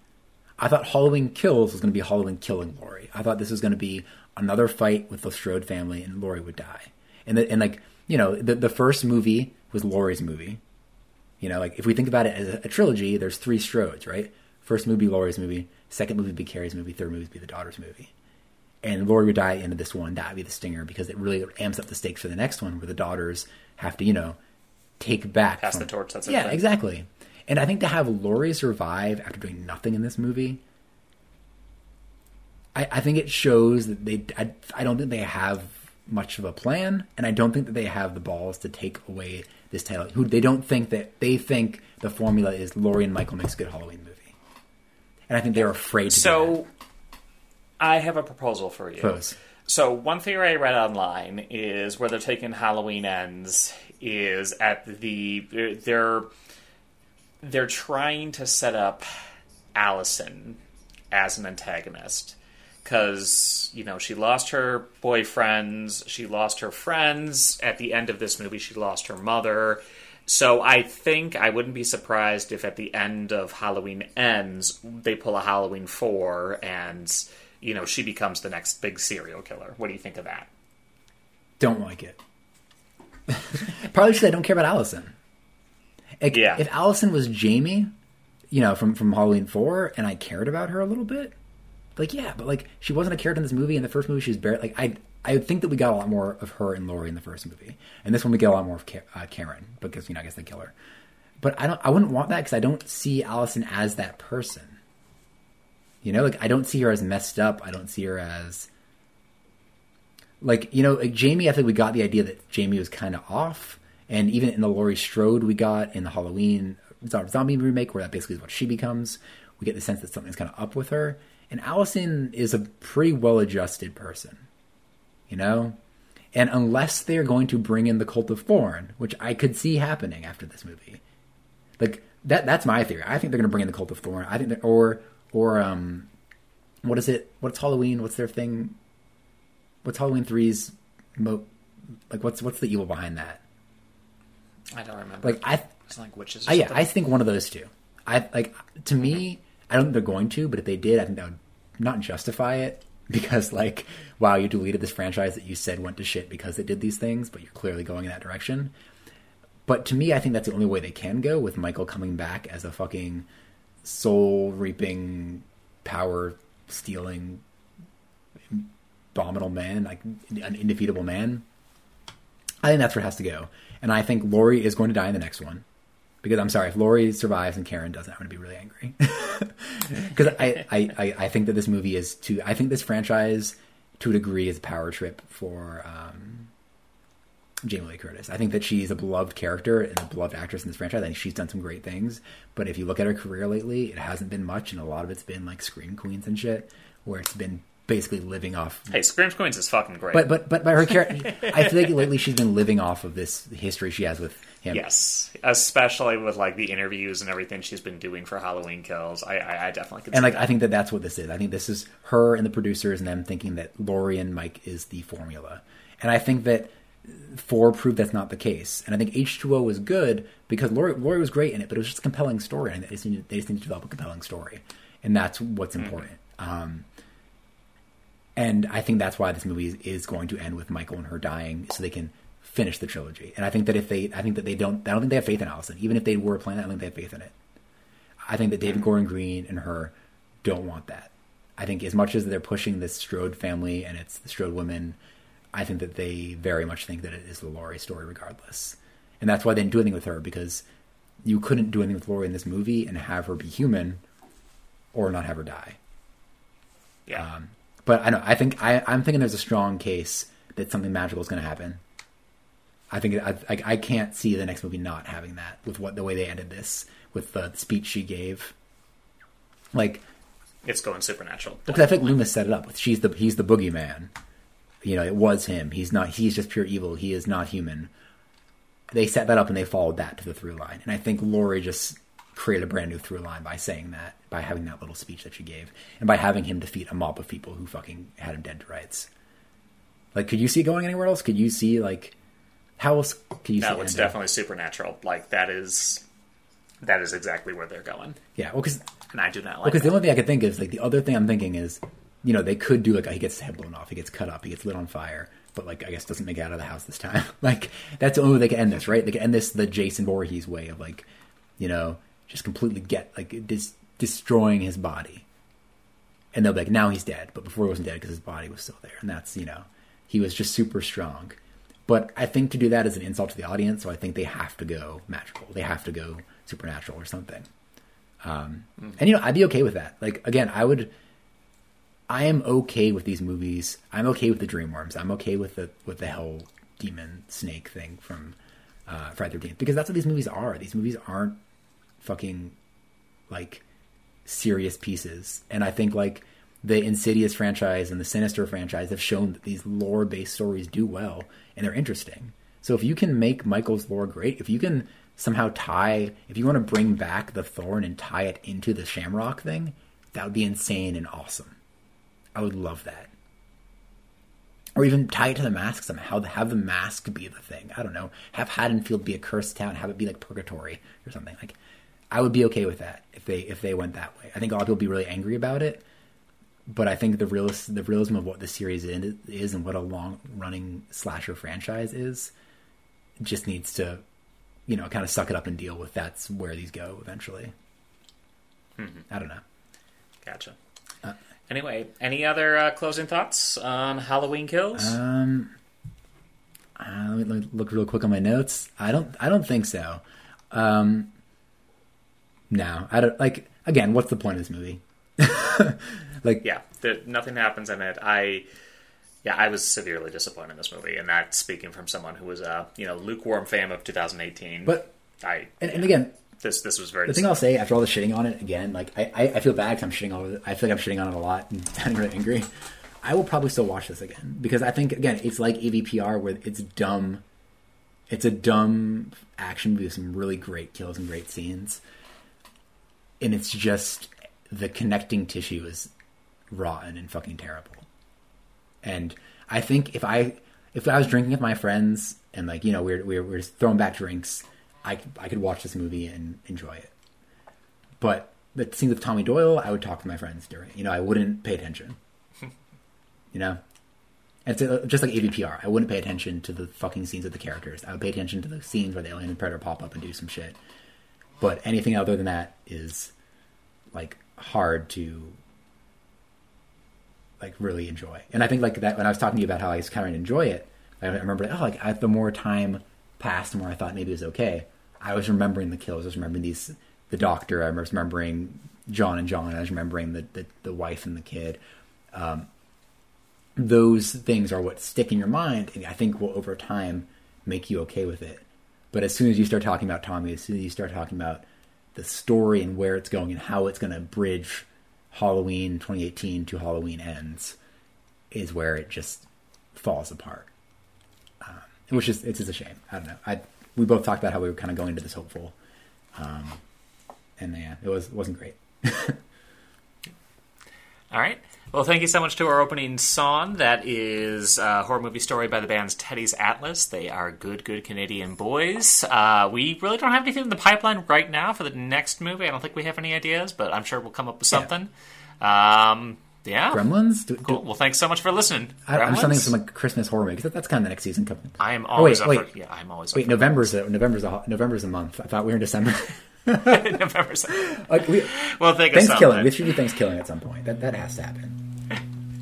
I thought Halloween Kills was going to be Halloween killing Laurie. I thought this was going to be another fight with the Strode family and Laurie would die. And the, and like you know the the first movie was Laurie's movie. You know, like if we think about it as a, a trilogy, there's three Strodes, right? First movie, Laurie's movie. Second movie, be Carrie's movie. Third movie, be the daughter's movie. And Laurie would die at the end of this one. That would be the stinger because it really amps up the stakes for the next one, where the daughters have to, you know, take back. Pass from, the torch. That's yeah, exactly. And I think to have Laurie survive after doing nothing in this movie, I, I think it shows that they. I, I, don't think they have much of a plan, and I don't think that they have the balls to take away this title. Who they don't think that they think the formula is Laurie and Michael makes a good Halloween movie, and I think they're afraid. to So, I have a proposal for you. So one theory I read online is where they're taking Halloween ends is at the they're they're trying to set up Allison as an antagonist because you know she lost her boyfriends, she lost her friends. At the end of this movie, she lost her mother. So I think I wouldn't be surprised if at the end of Halloween ends they pull a Halloween four and you know she becomes the next big serial killer. What do you think of that? don't like it. Probably because I don't care about Allison. Like, Yeah. If Allison was Jamie, you know, from from Halloween Four, and I cared about her a little bit, like yeah, but like she wasn't a character in this movie. In the first movie, she was barely like I. I think that we got a lot more of her and Laurie in the first movie, and this one we get a lot more of Ka- uh, Karen because you know I guess they kill her. But I don't. I wouldn't want that because I don't see Allison as that person. You know, like I don't see her as messed up. I don't see her as like you know, like Jamie. I think we got the idea that Jamie was kind of off, and even in the Laurie Strode we got in the Halloween zombie remake, where that basically is what she becomes. We get the sense that something's kind of up with her, and Allison is a pretty well-adjusted person, you know. And unless they're going to bring in the Cult of Thorn, which I could see happening after this movie, like that that's my theory. I think they're going to bring in the Cult of Thorn. I think or or um what is it? What's Halloween? What's their thing? What's Halloween 3's mo- like what's what's the evil behind that? I don't remember. Like I it's like witches. Or I, yeah. I think one of those two. I like to me, I don't think they're going to, but if they did, I think that would not justify it because like, wow, you deleted this franchise that you said went to shit because it did these things, but you're clearly going in that direction. But to me, I think that's the only way they can go with Michael coming back as a fucking soul reaping, power stealing, abominable man, like an indefeatable man. I think that's where it has to go. And I think Laurie is going to die in the next one. Because I'm sorry, if Laurie survives and Karen doesn't, I'm going to be really angry. Because I, I, I, I think that this movie is too. I think this franchise, to a degree, is a power trip for um, Jamie Lee Curtis. I think that she's a beloved character and a beloved actress in this franchise. I think she's done some great things. But if you look at her career lately, it hasn't been much, and a lot of it's been like Scream Queens and shit, where it's been basically living off Hey, Scream Queens is fucking great. but but but by her character, I feel like lately she's been living off of this history she has with him. yes, especially with like the interviews and everything she's been doing for Halloween Kills, I, I, I definitely could. and like that. I think that that's what this is. I think this is her and the producers and them thinking that Laurie and Mike is the formula, and I think that four proved that's not the case. And I think H two O was good because Laurie, Laurie was great in it, but it was just a compelling story, and they just need, they just need to develop a compelling story, and that's what's important. Um, and I think that's why this movie is, is going to end with Michael and her dying, so they can finish the trilogy. And I think that if they, I think that they don't, I don't think they have faith in Allison. Even if they were planning, I don't think they have faith in it. I think that David Gordon Green and her don't want that. I think as much as they're pushing this Strode family and it's the Strode women, I think that they very much think that it is the Laurie story regardless. And that's why they didn't do anything with her because you couldn't do anything with Laurie in this movie and have her be human or not have her die. yeah. Um, but I know I think I, I'm thinking there's a strong case that something magical is going to happen. I think I, I, I can't see the next movie not having that with what the way they ended this with the speech she gave. Like it's going supernatural. because I think Loomis set it up. She's the he's the boogeyman. You know, it was him. He's not. He's just pure evil. He is not human. They set that up and they followed that to the through line. And I think Laurie just created a brand new through line by saying that, by having that little speech that she gave, and by having him defeat a mob of people who fucking had him dead to rights. Like, could you see it going anywhere else? Could you see like how else could you see? No, it it's definitely supernatural. Like that is that is exactly where they're going, yeah. Well, because and I do not like. Because the only thing I could think is like the other thing I'm thinking is, you know, they could do like he gets his head blown off, he gets cut up, he gets lit on fire, but like I guess doesn't make it out of the house this time. like that's the only way they can end this, right? They can end this the Jason Voorhees way of like, you know, just completely get like dis- destroying his body, and they'll be like, now he's dead, but before he wasn't dead because his body was still there, and that's you know, he was just super strong. But I think to do that is an insult to the audience, so I think they have to go magical. They have to go supernatural or something. Um, and you know, I'd be okay with that. Like again, I would. I am okay with these movies. I'm okay with the dream worms. I'm okay with the with the hell demon snake thing from uh, Friday Thirteenth because that's what these movies are. These movies aren't fucking like serious pieces. And I think like the Insidious franchise and the Sinister franchise have shown that these lore based stories do well and they're interesting. So if you can make Michael's lore great, if you can somehow tie, if you want to bring back the thorn and tie it into the Shamrock thing, that would be insane and awesome. I would love that. Or even tie it to the mask somehow. Have the mask be the thing. I don't know. Have Haddonfield be a cursed town. Have it be like purgatory or something. Like, I would be okay with that if they if they went that way. I think a lot of people would be really angry about it, but I think the realist the realism of what the series is and what a long running slasher franchise is just needs to you know kind of suck it up and deal with that's where these go eventually. I don't know. Gotcha. anyway, any other uh, closing thoughts on Halloween Kills? Um, uh, let, me, let me look real quick on my notes. I don't. I don't think so. Um, no, I don't. Like again, what's the point of this movie? like, yeah, there, nothing happens in it. I, yeah, I was severely disappointed in this movie, and that's speaking from someone who was a you know lukewarm fan of 2018. but I and, and again, this this was very the thing I'll say after all the shitting on it again, like I, I, I feel bad because I'm shitting all. over. I feel like I'm shitting on it a lot and I'm really angry. I will probably still watch this again because I think again it's like AVPR where it's dumb. It's a dumb action movie with some really great kills and great scenes, and it's just the connecting tissue is rotten and fucking terrible. And I think if I if I was drinking with my friends and like you know we're we're, we're just throwing back drinks, I could- I could watch this movie and enjoy it. But the scenes with Tommy Doyle, I would talk to my friends during. You know, I wouldn't pay attention. you know, it's just like AVPR. I wouldn't pay attention to the fucking scenes of the characters. I would pay attention to the scenes where the alien and predator pop up and do some shit. But anything other than that is like hard to like really enjoy. And I think like that when I was talking to you about how I was kind of enjoy it, I remember oh like I, the more time passed, the more I thought maybe it was okay. I was remembering the kills. I was remembering these the doctor. I was remembering John and John. I was remembering the the, the wife and the kid. Um, those things are what stick in your mind, and I think will over time make you okay with it. But as soon as you start talking about Tommy, as soon as you start talking about the story and where it's going and how it's going to bridge Halloween 2018 to Halloween ends, is where it just falls apart. Um, which is it's just a shame. I don't know. I we both talked about how we were kind of going into this hopeful, um, and yeah, it was it wasn't great. All right. Well, thank you so much to our opening song. That is a horror movie story by the band's Teddy's Atlas. They are good, good Canadian boys. Uh, we really don't have anything in the pipeline right now for the next movie. I don't think we have any ideas, but I'm sure we'll come up with Yeah. something. Um, yeah. Gremlins. Do, do- Well, thanks so much for listening. I, thinking Gremlins? some like Christmas horror movie because that's kind of the next season coming. I am Oh, wait, always up wait. for. Yeah, I'm always Wait, November's a, November's a November's a month. I thought we were in December. November's. like, we, Well, think Thanksgiving. We should do Thanksgiving at some point. That that has to happen.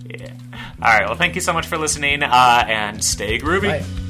Yeah. All right. Well, thank you so much for listening, uh, and stay groovy. Bye.